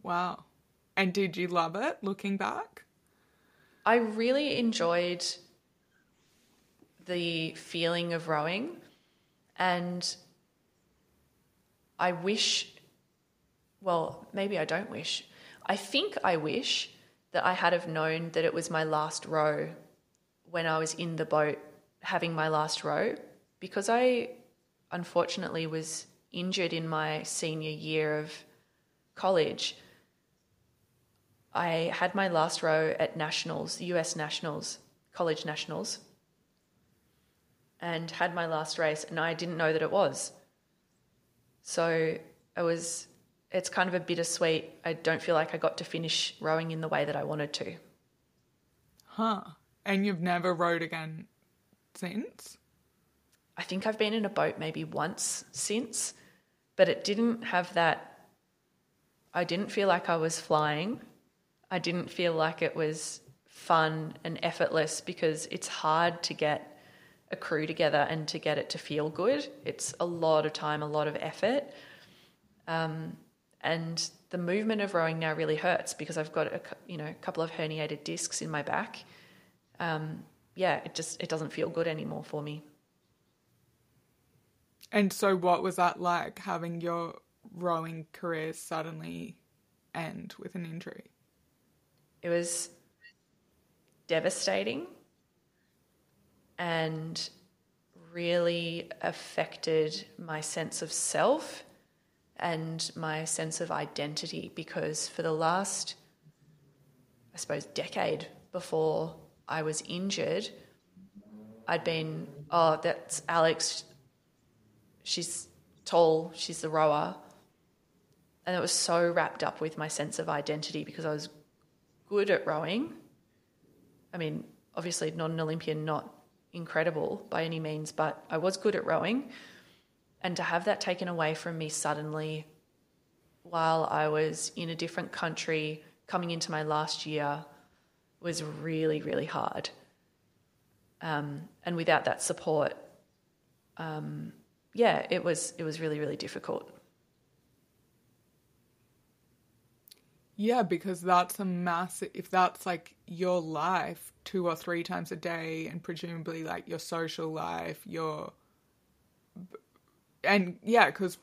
Wow. And did you love it looking back? I really enjoyed the feeling of rowing and I wish, well, maybe I don't wish. I think I wish that I had have known that it was my last row when I was in the boat having my last row because I unfortunately was injured in my senior year of college I had my last row at nationals, US nationals, college nationals, and had my last race, and I didn't know that it was. So it was, it's kind of a bittersweet. I don't feel like I got to finish rowing in the way that I wanted to. Huh. And you've never rowed again since? I think I've been in a boat maybe once since, but it didn't have that. I didn't feel like I was flying. I didn't feel like it was fun and effortless because it's hard to get a crew together and to get it to feel good. It's a lot of time, a lot of effort. Um, and the movement of rowing now really hurts because I've got a you know a couple of herniated discs in my back. Um, yeah, it just it doesn't feel good anymore for me. And so, what was that like having your rowing career suddenly end with an injury? It was devastating and really affected my sense of self and my sense of identity because for the last, I suppose, decade before I was injured, I'd been, oh, that's Alex. She's tall, she's the rower. And it was so wrapped up with my sense of identity because I was good at rowing. I mean, obviously not an Olympian, not incredible by any means, but I was good at rowing. And to have that taken away from me suddenly while I was in a different country coming into my last year was really, really hard. Um, and without that support, um, yeah, it was it was really, really difficult. Yeah, because that's a massive, if that's like your life two or three times a day, and presumably like your social life, your. And yeah, because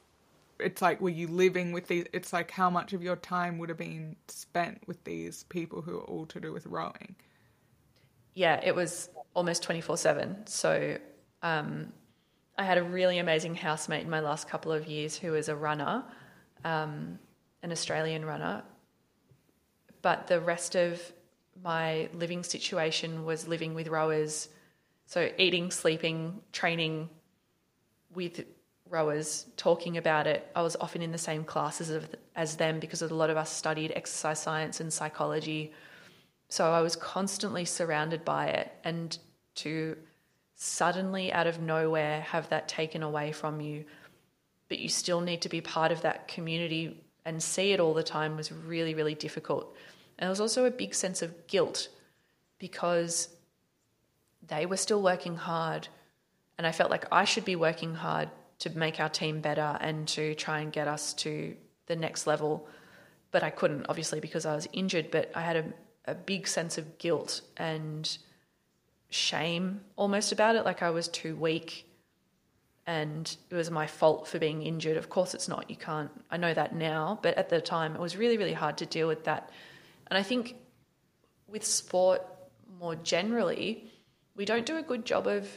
it's like were you living with these it's like how much of your time would have been spent with these people who are all to do with rowing? Yeah it was almost 24-7 so um, i had a really amazing housemate in my last couple of years who was a runner um, an australian runner but the rest of my living situation was living with rowers so eating sleeping training with rowers talking about it. I was often in the same classes of, as them because a lot of us studied exercise science and psychology. So I was constantly surrounded by it. And to suddenly, out of nowhere, have that taken away from you, but you still need to be part of that community and see it all the time was really, really difficult. And there was also a big sense of guilt because they were still working hard. And I felt like I should be working hard to make our team better and to try and get us to the next level. But I couldn't, obviously, because I was injured. But I had a, a big sense of guilt and shame almost about it. Like I was too weak and it was my fault for being injured. Of course, it's not. You can't. I know that now. But at the time, it was really, really hard to deal with that. And I think with sport more generally, we don't do a good job of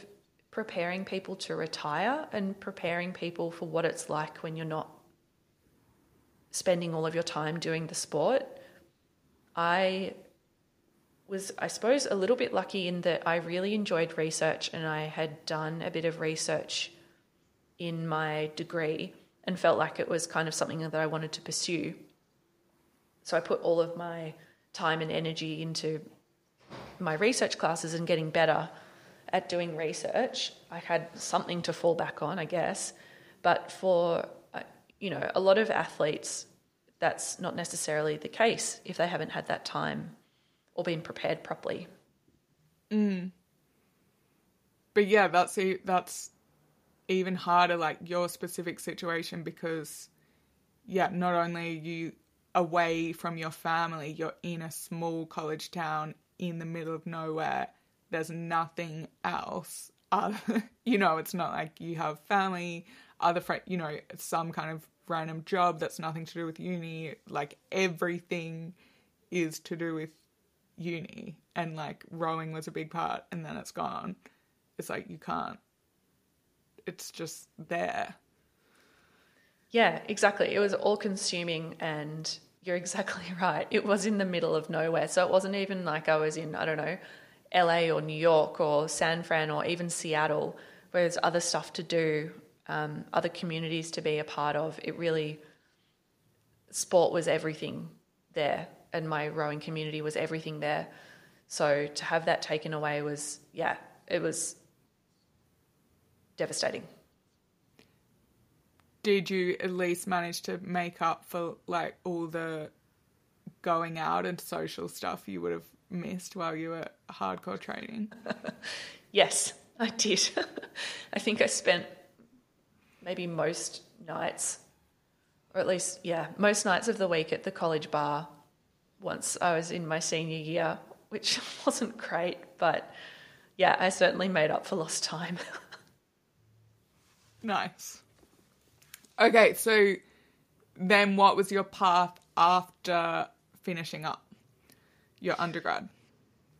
preparing people to retire and preparing people for what it's like when you're not spending all of your time doing the sport. I was, I suppose, a little bit lucky in that I really enjoyed research and I had done a bit of research in my degree and felt like it was kind of something that I wanted to pursue. So I put all of my time and energy into my research classes and getting better at doing research. I had something to fall back on, I guess. But for, uh, you know, a lot of athletes, that's not necessarily the case if they haven't had that time or been prepared properly. Mm. But yeah, that's that's even harder, like your specific situation, because yeah, not only you away from your family, you're in a small college town in the middle of nowhere there's nothing else. Other, you know, it's not like you have family, other friend, you know, some kind of random job that's nothing to do with uni. Like everything is to do with uni, and like rowing was a big part, and then it's gone. It's like you can't. It's just there. Yeah, exactly. It was all consuming and you're exactly right. It was in the middle of nowhere. So it wasn't even like I was in, I don't know, LA or New York or San Fran or even Seattle, where there's other stuff to do, um, other communities to be a part of. It really, sport was everything there, and my rowing community was everything there. So to have that taken away was, yeah, it was devastating. Did you at least manage to make up for like all the going out and social stuff you would have missed while you were hardcore training? yes, I did. I think I spent maybe most nights, or at least, yeah, most nights of the week at the college bar once I was in my senior year, which wasn't great, but yeah, I certainly made up for lost time. nice. Okay, so then what was your path after finishing up? Your undergrad?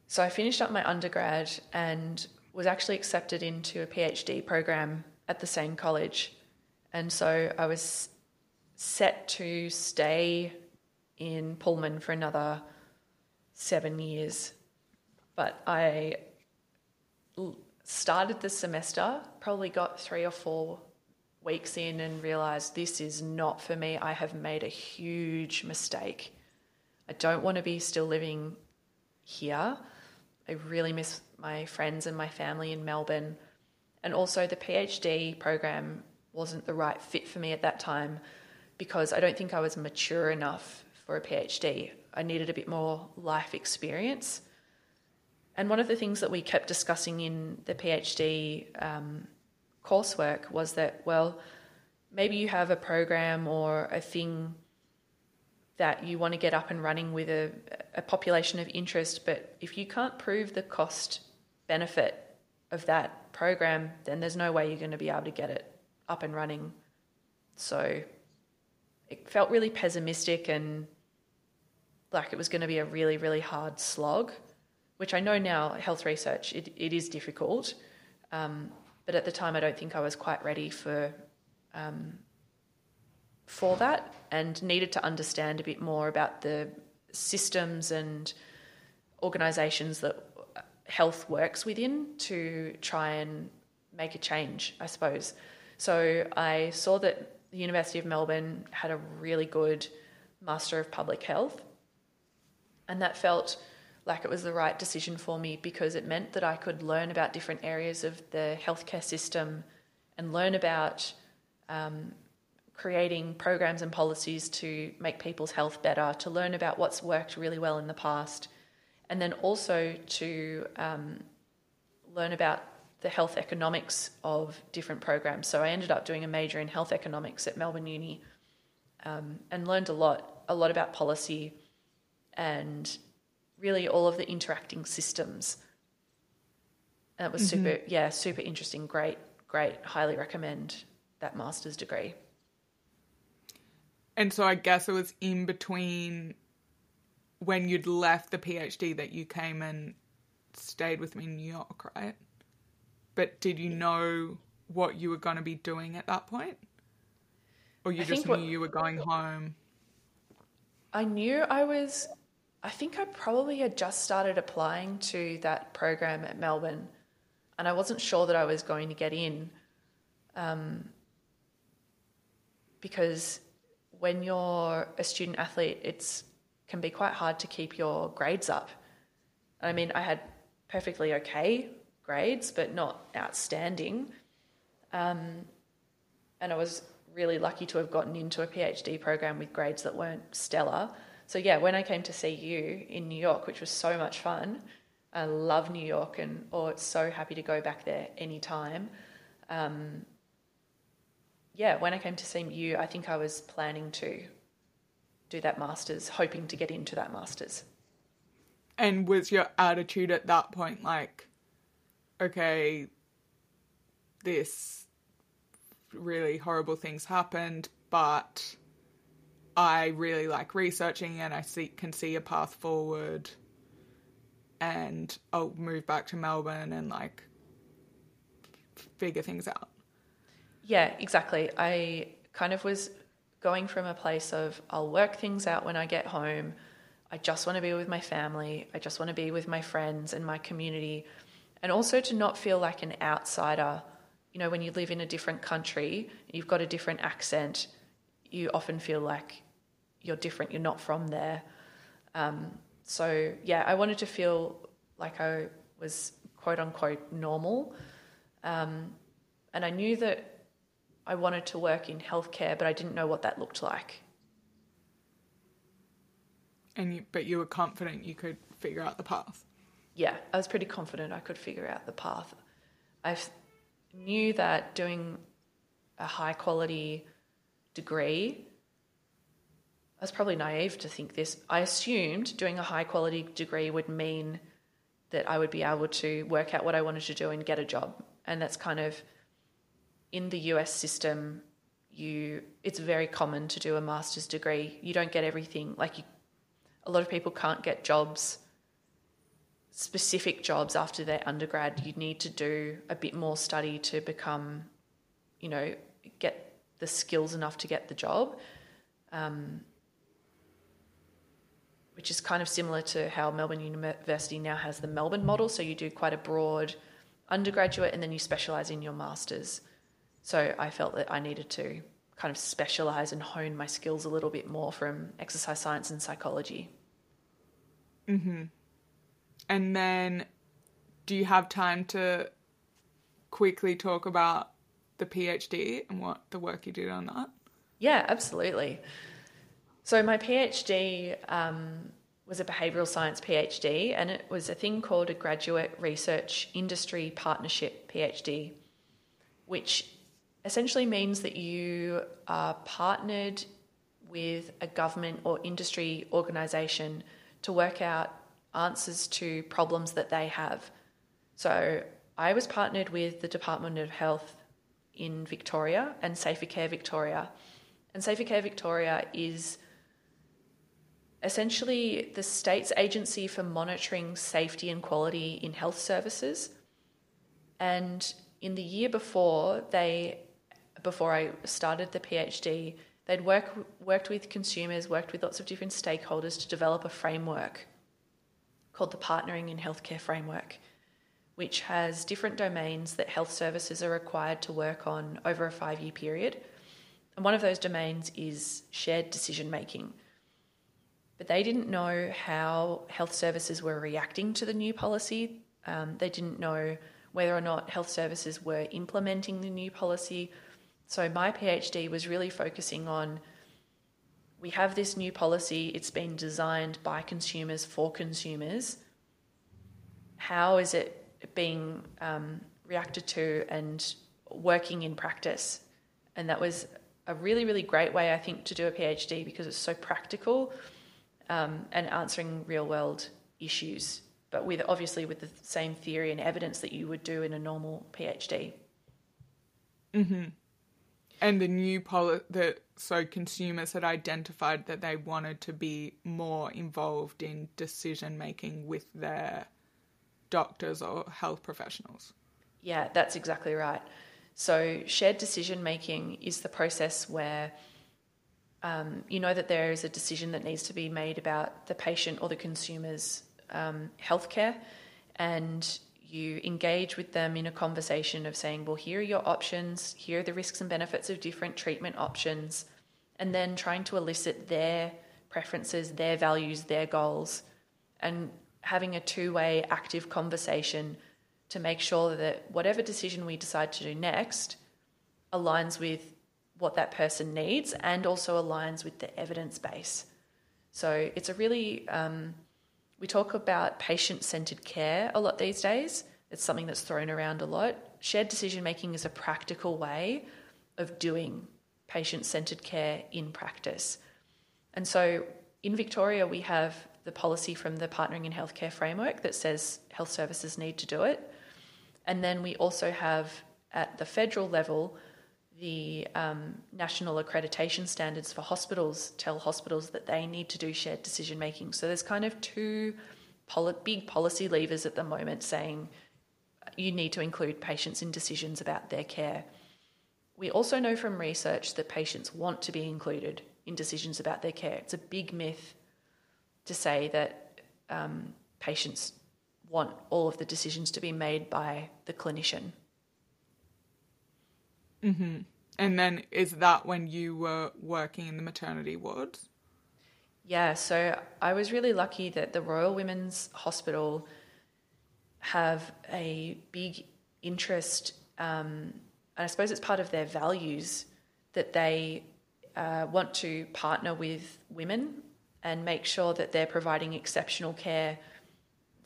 So I finished up my undergrad and was actually accepted into a PhD program at the same college. And so I was set to stay in Pullman for another seven years. But I started the semester, probably got three or four weeks in, and realized this is not for me. I have made a huge mistake. I don't want to be still living here. I really miss my friends and my family in Melbourne. And also, the PhD program wasn't the right fit for me at that time because I don't think I was mature enough for a PhD. I needed a bit more life experience. And one of the things that we kept discussing in the PhD um, coursework was that, well, maybe you have a program or a thing that you want to get up and running with a, a population of interest, but if you can't prove the cost benefit of that program, then there's no way you're going to be able to get it up and running. So it felt really pessimistic and like it was going to be a really, really hard slog, which I know now, health research, it, it is difficult. Um, but at the time, I don't think I was quite ready for um, for that and needed to understand a bit more about the systems and organisations that health works within to try and make a change, I suppose. So I saw that the University of Melbourne had a really good Master of Public Health, and that felt like it was the right decision for me because it meant that I could learn about different areas of the healthcare system and learn about um, creating programs and policies to make people's health better, to learn about what's worked really well in the past, and then also to um, learn about the health economics of different programs. So I ended up doing a major in health economics at Melbourne Uni um, and learned a lot, a lot about policy and really all of the interacting systems. That was mm-hmm. super, yeah, super interesting. Great, great. Highly recommend that master's degree. And so I guess it was in between when you'd left the PhD that you came and stayed with me in New York, right? But did you know what you were going to be doing at that point? Or you I just knew what, you were going home? I knew I was, I think I probably had just started applying to that program at Melbourne and I wasn't sure that I was going to get in um, because when you're a student athlete, it's can be quite hard to keep your grades up. I mean, I had perfectly okay grades, but not outstanding. Um, and I was really lucky to have gotten into a PhD program with grades that weren't stellar. So, yeah, when I came to see you in New York, which was so much fun, I love New York and oh, it's so happy to go back there anytime. Um, yeah, when I came to see you, I think I was planning to do that master's, hoping to get into that master's. And was your attitude at that point like, okay, this really horrible things happened, but I really like researching and I see, can see a path forward and I'll move back to Melbourne and like figure things out. Yeah, exactly. I kind of was going from a place of I'll work things out when I get home. I just want to be with my family. I just want to be with my friends and my community. And also to not feel like an outsider. You know, when you live in a different country, you've got a different accent, you often feel like you're different, you're not from there. Um, so, yeah, I wanted to feel like I was quote unquote normal. Um, and I knew that I wanted to work in healthcare, but I didn't know what that looked like. And you, but you were confident you could figure out the path. Yeah, I was pretty confident I could figure out the path. I knew that doing a high quality degree, I was probably naive to think this. I assumed doing a high quality degree would mean that I would be able to work out what I wanted to do and get a job. And that's kind of in the US system, you it's very common to do a master's degree. You don't get everything. Like you, a lot of people can't get jobs, specific jobs after their undergrad. You need to do a bit more study to become, you know, get the skills enough to get the job. Um, which is kind of similar to how Melbourne University now has the Melbourne model. So you do quite a broad undergraduate and then you specialise in your master's. So I felt that I needed to kind of specialize and hone my skills a little bit more from exercise science and psychology. Mhm. And then do you have time to quickly talk about the PhD and what the work you did on that? Yeah, absolutely. So my PhD um, was a behavioural science PhD, and it was a thing called a graduate research industry partnership PhD, which essentially means that you are partnered with a government or industry organisation to work out answers to problems that they have. So I was partnered with the Department of Health in Victoria and Safer Care Victoria, And Safer Care Victoria is essentially the state's agency for monitoring safety and quality in health services. And in the year before they before I started the PhD, they'd work, worked with consumers, worked with lots of different stakeholders to develop a framework called the Partnering in Healthcare Framework, which has different domains that health services are required to work on over a five year period. And one of those domains is shared decision making. But they didn't know how health services were reacting to the new policy. Um, they didn't know whether or not health services were implementing the new policy. So my PhD was really focusing on we have this new policy, it's been designed by consumers for consumers. How is it being um, reacted to and working in practice? And that was a really, really great way, I think, to do a PhD because it's so practical um, and answering real world issues, but with obviously with the same theory and evidence that you would do in a normal PhD. Mm-hmm. And the new that so consumers had identified that they wanted to be more involved in decision making with their doctors or health professionals. Yeah, that's exactly right. So shared decision making is the process where um, you know that there is a decision that needs to be made about the patient or the consumer's um, healthcare, and you engage with them in a conversation of saying, well, here are your options, here are the risks and benefits of different treatment options, and then trying to elicit their preferences, their values, their goals, and having a two way active conversation to make sure that whatever decision we decide to do next aligns with what that person needs and also aligns with the evidence base. So it's a really, um, we talk about patient centered care a lot these days. It's something that's thrown around a lot. Shared decision making is a practical way of doing patient centered care in practice. And so in Victoria, we have the policy from the Partnering in Healthcare framework that says health services need to do it. And then we also have at the federal level the um, national accreditation standards for hospitals tell hospitals that they need to do shared decision making. So there's kind of two poli- big policy levers at the moment saying you need to include patients in decisions about their care. We also know from research that patients want to be included in decisions about their care. It's a big myth to say that um, patients want all of the decisions to be made by the clinician. Mm-hmm. And then is that when you were working in the maternity wards? Yeah, so I was really lucky that the Royal Women's Hospital have a big interest, um, and I suppose it's part of their values that they uh, want to partner with women and make sure that they're providing exceptional care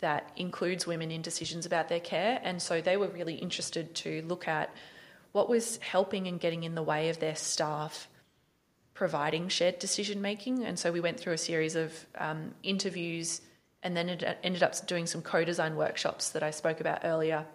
that includes women in decisions about their care. And so they were really interested to look at what was helping and getting in the way of their staff providing shared decision making. And so we went through a series of um, interviews and then it ended up doing some co design workshops that I spoke about earlier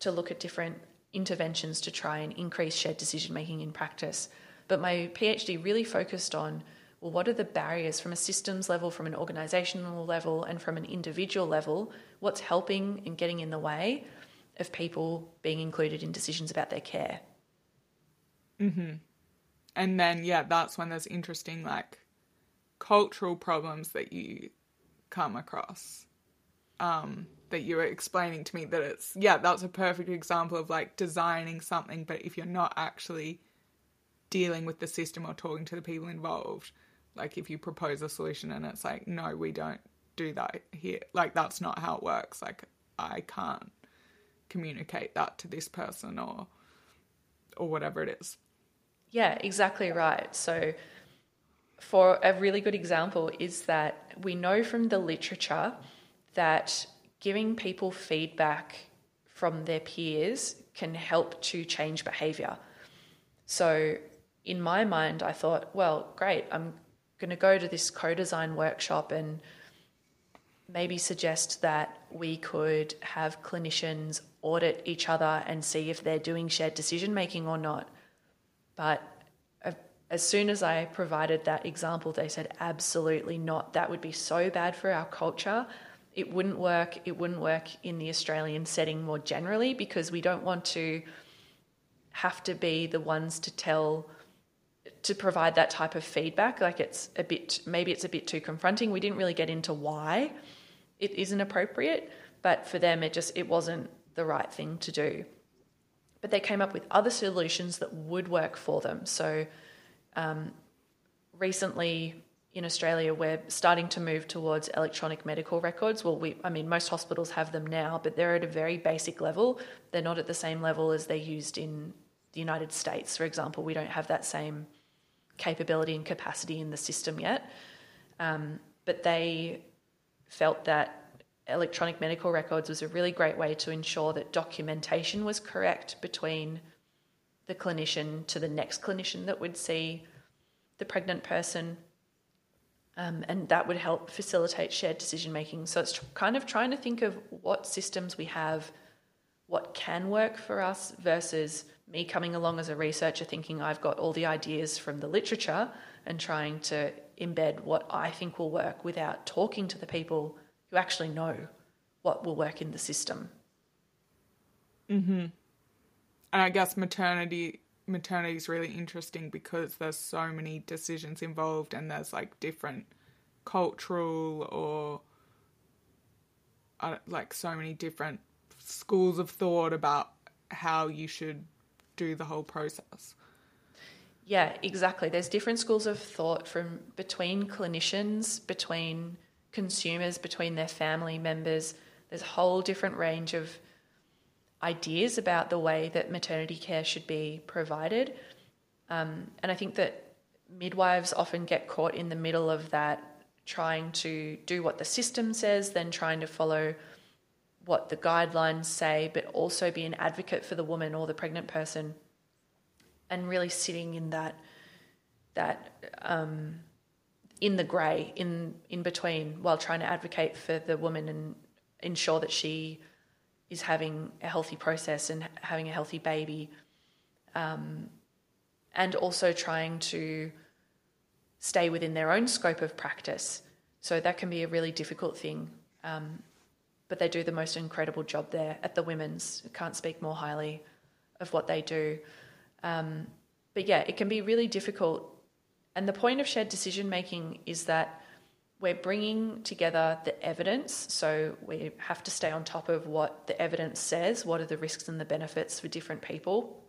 to look at different interventions to try and increase shared decision making in practice. But my PhD really focused on well, what are the barriers from a systems level, from an organizational level, and from an individual level? What's helping and getting in the way? Of people being included in decisions about their care. Mhm. And then yeah, that's when there's interesting like cultural problems that you come across. Um, that you were explaining to me that it's yeah, that's a perfect example of like designing something, but if you're not actually dealing with the system or talking to the people involved, like if you propose a solution and it's like, no, we don't do that here, like that's not how it works. Like I can't communicate that to this person or or whatever it is. Yeah, exactly right. So for a really good example is that we know from the literature that giving people feedback from their peers can help to change behavior. So in my mind I thought, well, great, I'm going to go to this co-design workshop and maybe suggest that we could have clinicians audit each other and see if they're doing shared decision making or not. But as soon as I provided that example, they said, absolutely not. That would be so bad for our culture. It wouldn't work. It wouldn't work in the Australian setting more generally because we don't want to have to be the ones to tell to provide that type of feedback like it's a bit maybe it's a bit too confronting we didn't really get into why it isn't appropriate but for them it just it wasn't the right thing to do but they came up with other solutions that would work for them so um, recently in Australia, we're starting to move towards electronic medical records. Well, we, I mean, most hospitals have them now, but they're at a very basic level. They're not at the same level as they're used in the United States, for example. We don't have that same capability and capacity in the system yet. Um, but they felt that electronic medical records was a really great way to ensure that documentation was correct between the clinician to the next clinician that would see the pregnant person. Um, and that would help facilitate shared decision making. So it's kind of trying to think of what systems we have, what can work for us versus me coming along as a researcher thinking I've got all the ideas from the literature and trying to embed what I think will work without talking to the people who actually know what will work in the system. Mhm. And I guess maternity maternity is really interesting because there's so many decisions involved and there's like different cultural or uh, like so many different schools of thought about how you should do the whole process. Yeah, exactly. There's different schools of thought from between clinicians, between consumers, between their family members. There's a whole different range of ideas about the way that maternity care should be provided. Um, and I think that midwives often get caught in the middle of that, trying to do what the system says, then trying to follow what the guidelines say, but also be an advocate for the woman or the pregnant person, and really sitting in that that um, in the grey, in in between, while trying to advocate for the woman and ensure that she is having a healthy process and having a healthy baby, um, and also trying to stay within their own scope of practice. So that can be a really difficult thing. Um, but they do the most incredible job there at the women's. I can't speak more highly of what they do. Um, but yeah, it can be really difficult. And the point of shared decision making is that we're bringing together the evidence. So we have to stay on top of what the evidence says, what are the risks and the benefits for different people.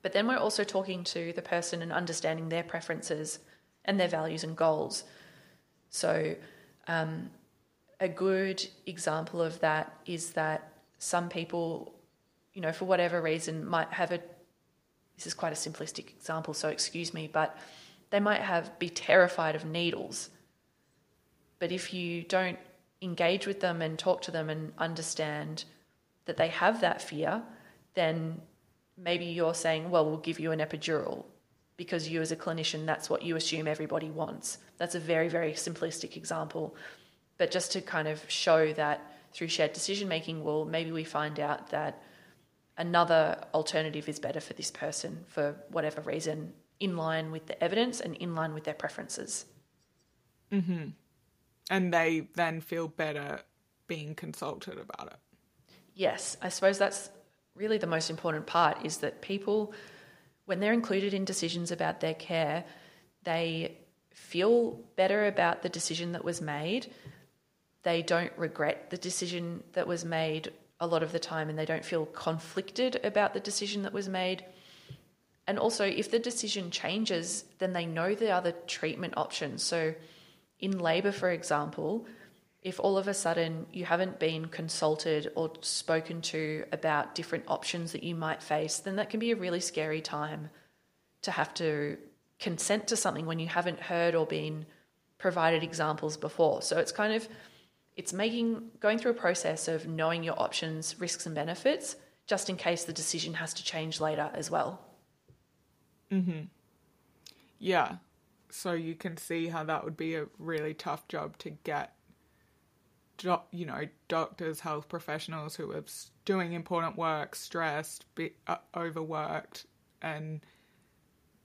But then we're also talking to the person and understanding their preferences and their values and goals. So um, a good example of that is that some people, you know, for whatever reason, might have a. This is quite a simplistic example, so excuse me, but they might have be terrified of needles. But if you don't engage with them and talk to them and understand that they have that fear, then maybe you're saying, well, we'll give you an epidural because you, as a clinician, that's what you assume everybody wants. That's a very, very simplistic example. But just to kind of show that through shared decision making, well, maybe we find out that another alternative is better for this person for whatever reason, in line with the evidence and in line with their preferences. Mm-hmm. And they then feel better being consulted about it. Yes, I suppose that's really the most important part is that people, when they're included in decisions about their care, they feel better about the decision that was made they don't regret the decision that was made a lot of the time and they don't feel conflicted about the decision that was made. And also, if the decision changes, then they know the other treatment options. So, in labour, for example, if all of a sudden you haven't been consulted or spoken to about different options that you might face, then that can be a really scary time to have to consent to something when you haven't heard or been provided examples before. So, it's kind of it's making going through a process of knowing your options, risks, and benefits, just in case the decision has to change later as well. Mhm. Yeah. So you can see how that would be a really tough job to get. you know, doctors, health professionals who are doing important work, stressed, be, uh, overworked, and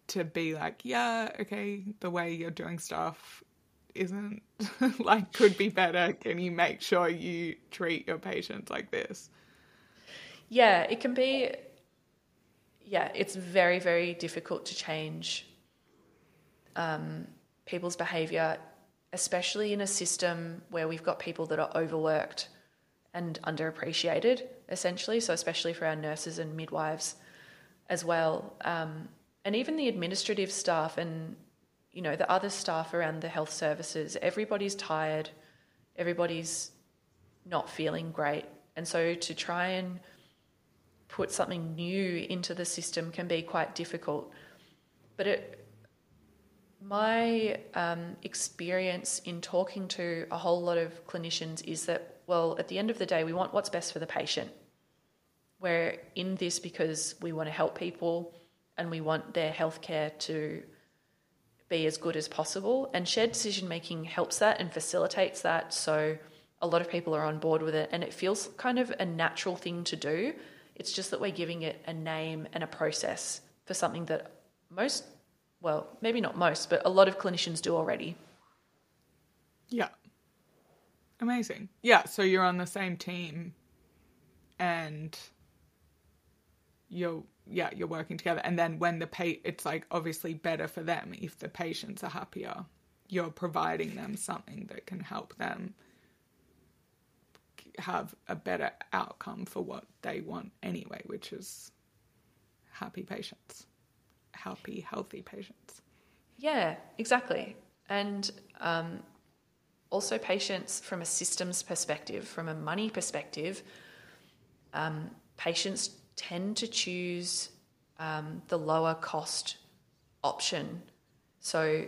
to be like, yeah, okay, the way you're doing stuff isn't like could be better. Can you make sure you treat your patients like this? Yeah, it can be. Yeah, it's very, very difficult to change um, people's behaviour, especially in a system where we've got people that are overworked and underappreciated, essentially. So, especially for our nurses and midwives as well. Um, and even the administrative staff and you know the other staff around the health services everybody's tired everybody's not feeling great. And so to try and put something new into the system can be quite difficult. But it my um, experience in talking to a whole lot of clinicians is that well at the end of the day we want what's best for the patient. We're in this because we want to help people and we want their healthcare to be as good as possible. And shared decision making helps that and facilitates that. So a lot of people are on board with it and it feels kind of a natural thing to do. It's just that we're giving it a name and a process for something that most, well, maybe not most, but a lot of clinicians do already. Yeah. Amazing. Yeah, so you're on the same team and you're yeah you're working together. And then when the pay it's like obviously better for them if the patients are happier. You're providing them something that can help them have a better outcome for what they want anyway which is happy patients happy healthy patients. Yeah exactly. And um, also patients from a systems perspective from a money perspective um, patients tend to choose um, the lower cost option. So,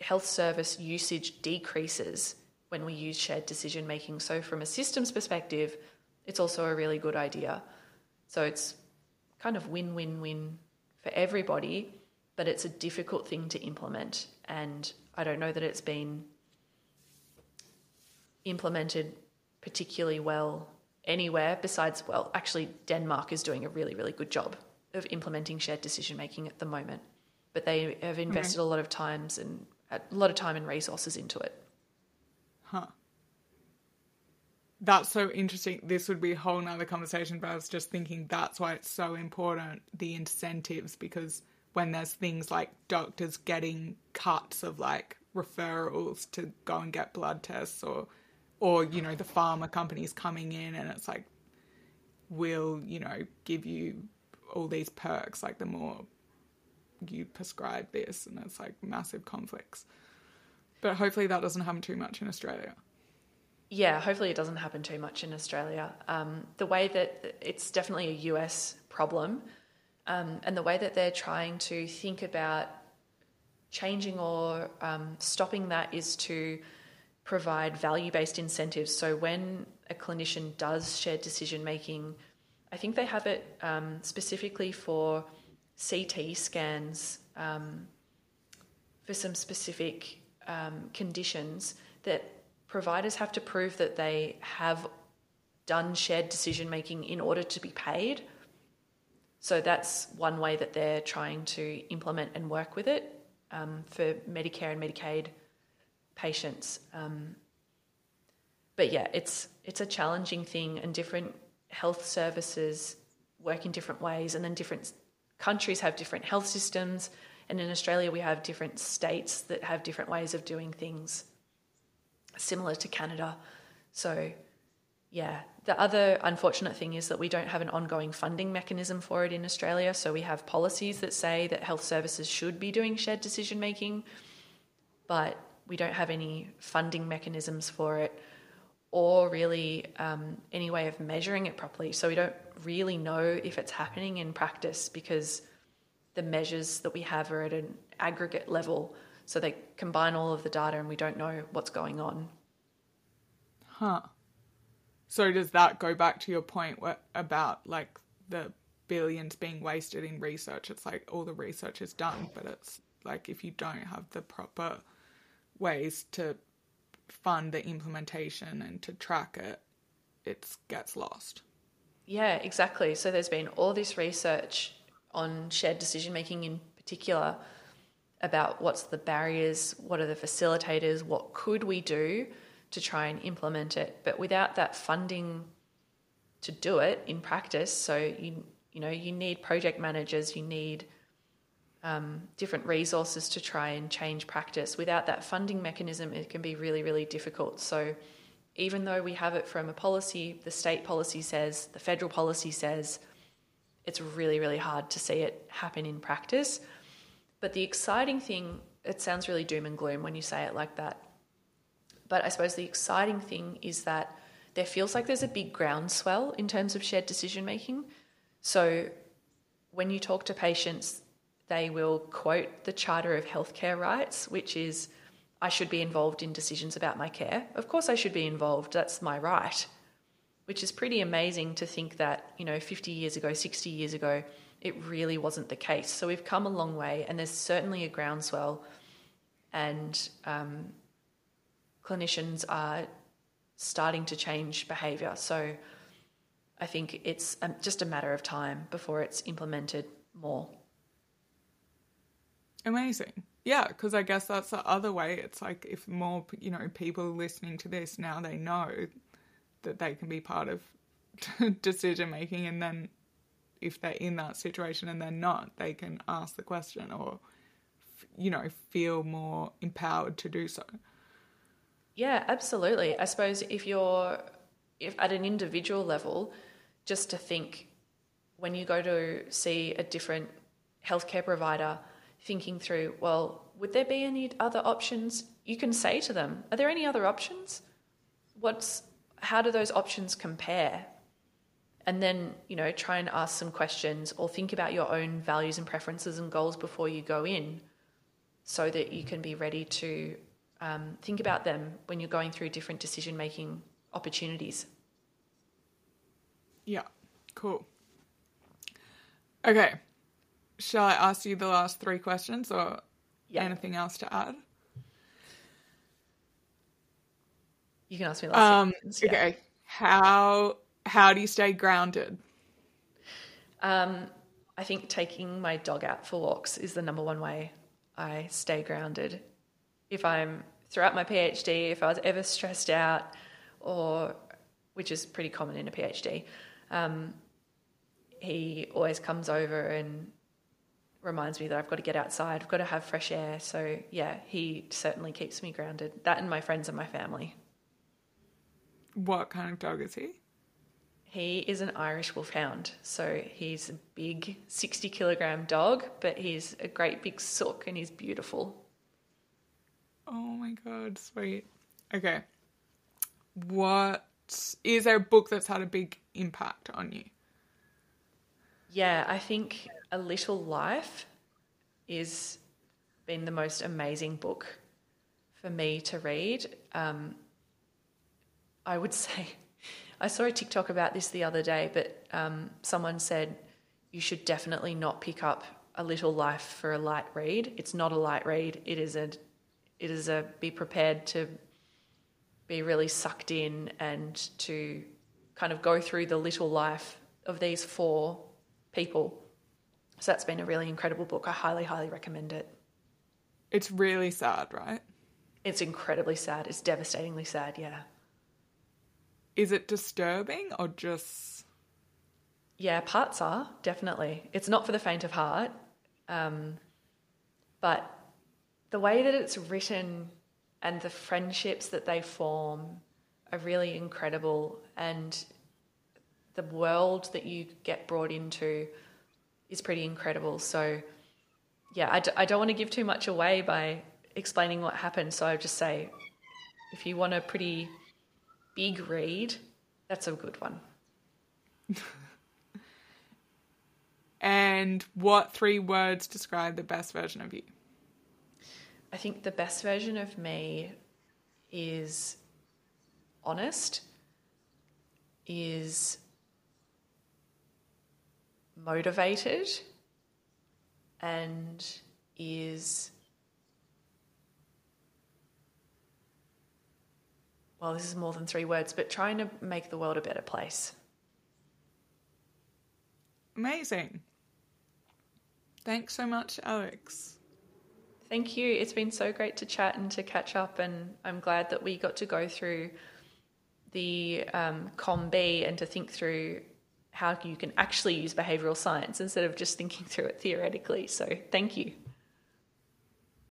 health service usage decreases when we use shared decision making. So, from a systems perspective, it's also a really good idea. So, it's kind of win win win for everybody, but it's a difficult thing to implement. And I don't know that it's been implemented particularly well anywhere besides, well, actually, Denmark is doing a really, really good job of implementing shared decision making at the moment. But they have invested a lot of times and uh, a lot of time and resources into it. Huh. That's so interesting. This would be a whole nother conversation, but I was just thinking that's why it's so important the incentives because when there's things like doctors getting cuts of like referrals to go and get blood tests or or you know the pharma companies coming in and it's like we'll you know give you all these perks like the more you prescribe this and it's like massive conflicts. But hopefully that doesn't happen too much in australia. Yeah hopefully it doesn't happen too much in australia. Um, the way that it's definitely a us problem um, and the way that they're trying to think about changing or um, stopping that is to provide value based incentives. So when a clinician does shared decision making, I think they have it um, specifically for CT scans um, for some specific um, conditions that providers have to prove that they have done shared decision making in order to be paid. So that's one way that they're trying to implement and work with it um, for Medicare and Medicaid patients. Um, but yeah, it's it's a challenging thing, and different health services work in different ways, and then different countries have different health systems. And in Australia, we have different states that have different ways of doing things, similar to Canada. So, yeah, the other unfortunate thing is that we don't have an ongoing funding mechanism for it in Australia. So, we have policies that say that health services should be doing shared decision making, but we don't have any funding mechanisms for it or really um, any way of measuring it properly. So we don't really know if it's happening in practice because the measures that we have are at an aggregate level. So they combine all of the data and we don't know what's going on. Huh. So does that go back to your point about like the billions being wasted in research? It's like all the research is done, but it's like if you don't have the proper ways to fund the implementation and to track it, it gets lost. Yeah, exactly. So there's been all this research on shared decision making in particular, about what's the barriers, what are the facilitators, what could we do to try and implement it. But without that funding to do it in practice, so you you know you need project managers, you need um, different resources to try and change practice. Without that funding mechanism, it can be really really difficult. So even though we have it from a policy, the state policy says, the federal policy says, it's really really hard to see it happen in practice. But the exciting thing, it sounds really doom and gloom when you say it like that. But I suppose the exciting thing is that there feels like there's a big groundswell in terms of shared decision making. So when you talk to patients, they will quote the Charter of Healthcare Rights, which is I should be involved in decisions about my care. Of course, I should be involved. That's my right. Which is pretty amazing to think that, you know, 50 years ago, 60 years ago, it really wasn't the case. So we've come a long way, and there's certainly a groundswell, and um, clinicians are starting to change behaviour. So I think it's just a matter of time before it's implemented more. Amazing. Yeah, because I guess that's the other way. It's like if more, you know, people listening to this now, they know that they can be part of decision making, and then if they're in that situation and they're not, they can ask the question or, you know, feel more empowered to do so. Yeah, absolutely. I suppose if you're if at an individual level, just to think when you go to see a different healthcare provider, thinking through, well, would there be any other options? You can say to them, are there any other options? What's how do those options compare? and then you know try and ask some questions or think about your own values and preferences and goals before you go in so that you can be ready to um, think about them when you're going through different decision making opportunities yeah cool okay shall i ask you the last three questions or yeah. anything else to add you can ask me the last um, questions, yeah. okay how how do you stay grounded? Um, I think taking my dog out for walks is the number one way I stay grounded. If I'm throughout my PhD, if I was ever stressed out, or which is pretty common in a PhD, um, he always comes over and reminds me that I've got to get outside, I've got to have fresh air. So, yeah, he certainly keeps me grounded. That and my friends and my family. What kind of dog is he? He is an Irish Wolfhound, so he's a big 60 kilogram dog, but he's a great big sook and he's beautiful. Oh my god, sweet. Okay. What is there a book that's had a big impact on you? Yeah, I think A Little Life is been the most amazing book for me to read. Um, I would say I saw a TikTok about this the other day, but um, someone said you should definitely not pick up a little life for a light read. It's not a light read. It is a, it is a be prepared to be really sucked in and to kind of go through the little life of these four people. So that's been a really incredible book. I highly, highly recommend it. It's really sad, right? It's incredibly sad. It's devastatingly sad, yeah. Is it disturbing or just. Yeah, parts are, definitely. It's not for the faint of heart. Um, but the way that it's written and the friendships that they form are really incredible. And the world that you get brought into is pretty incredible. So, yeah, I d- I don't want to give too much away by explaining what happened. So I just say if you want a pretty big read, that's a good one. and what three words describe the best version of you? I think the best version of me is honest, is motivated, and is well, this is more than three words, but trying to make the world a better place. Amazing. Thanks so much, Alex. Thank you. It's been so great to chat and to catch up, and I'm glad that we got to go through the um, COM-B and to think through how you can actually use behavioural science instead of just thinking through it theoretically. So, thank you.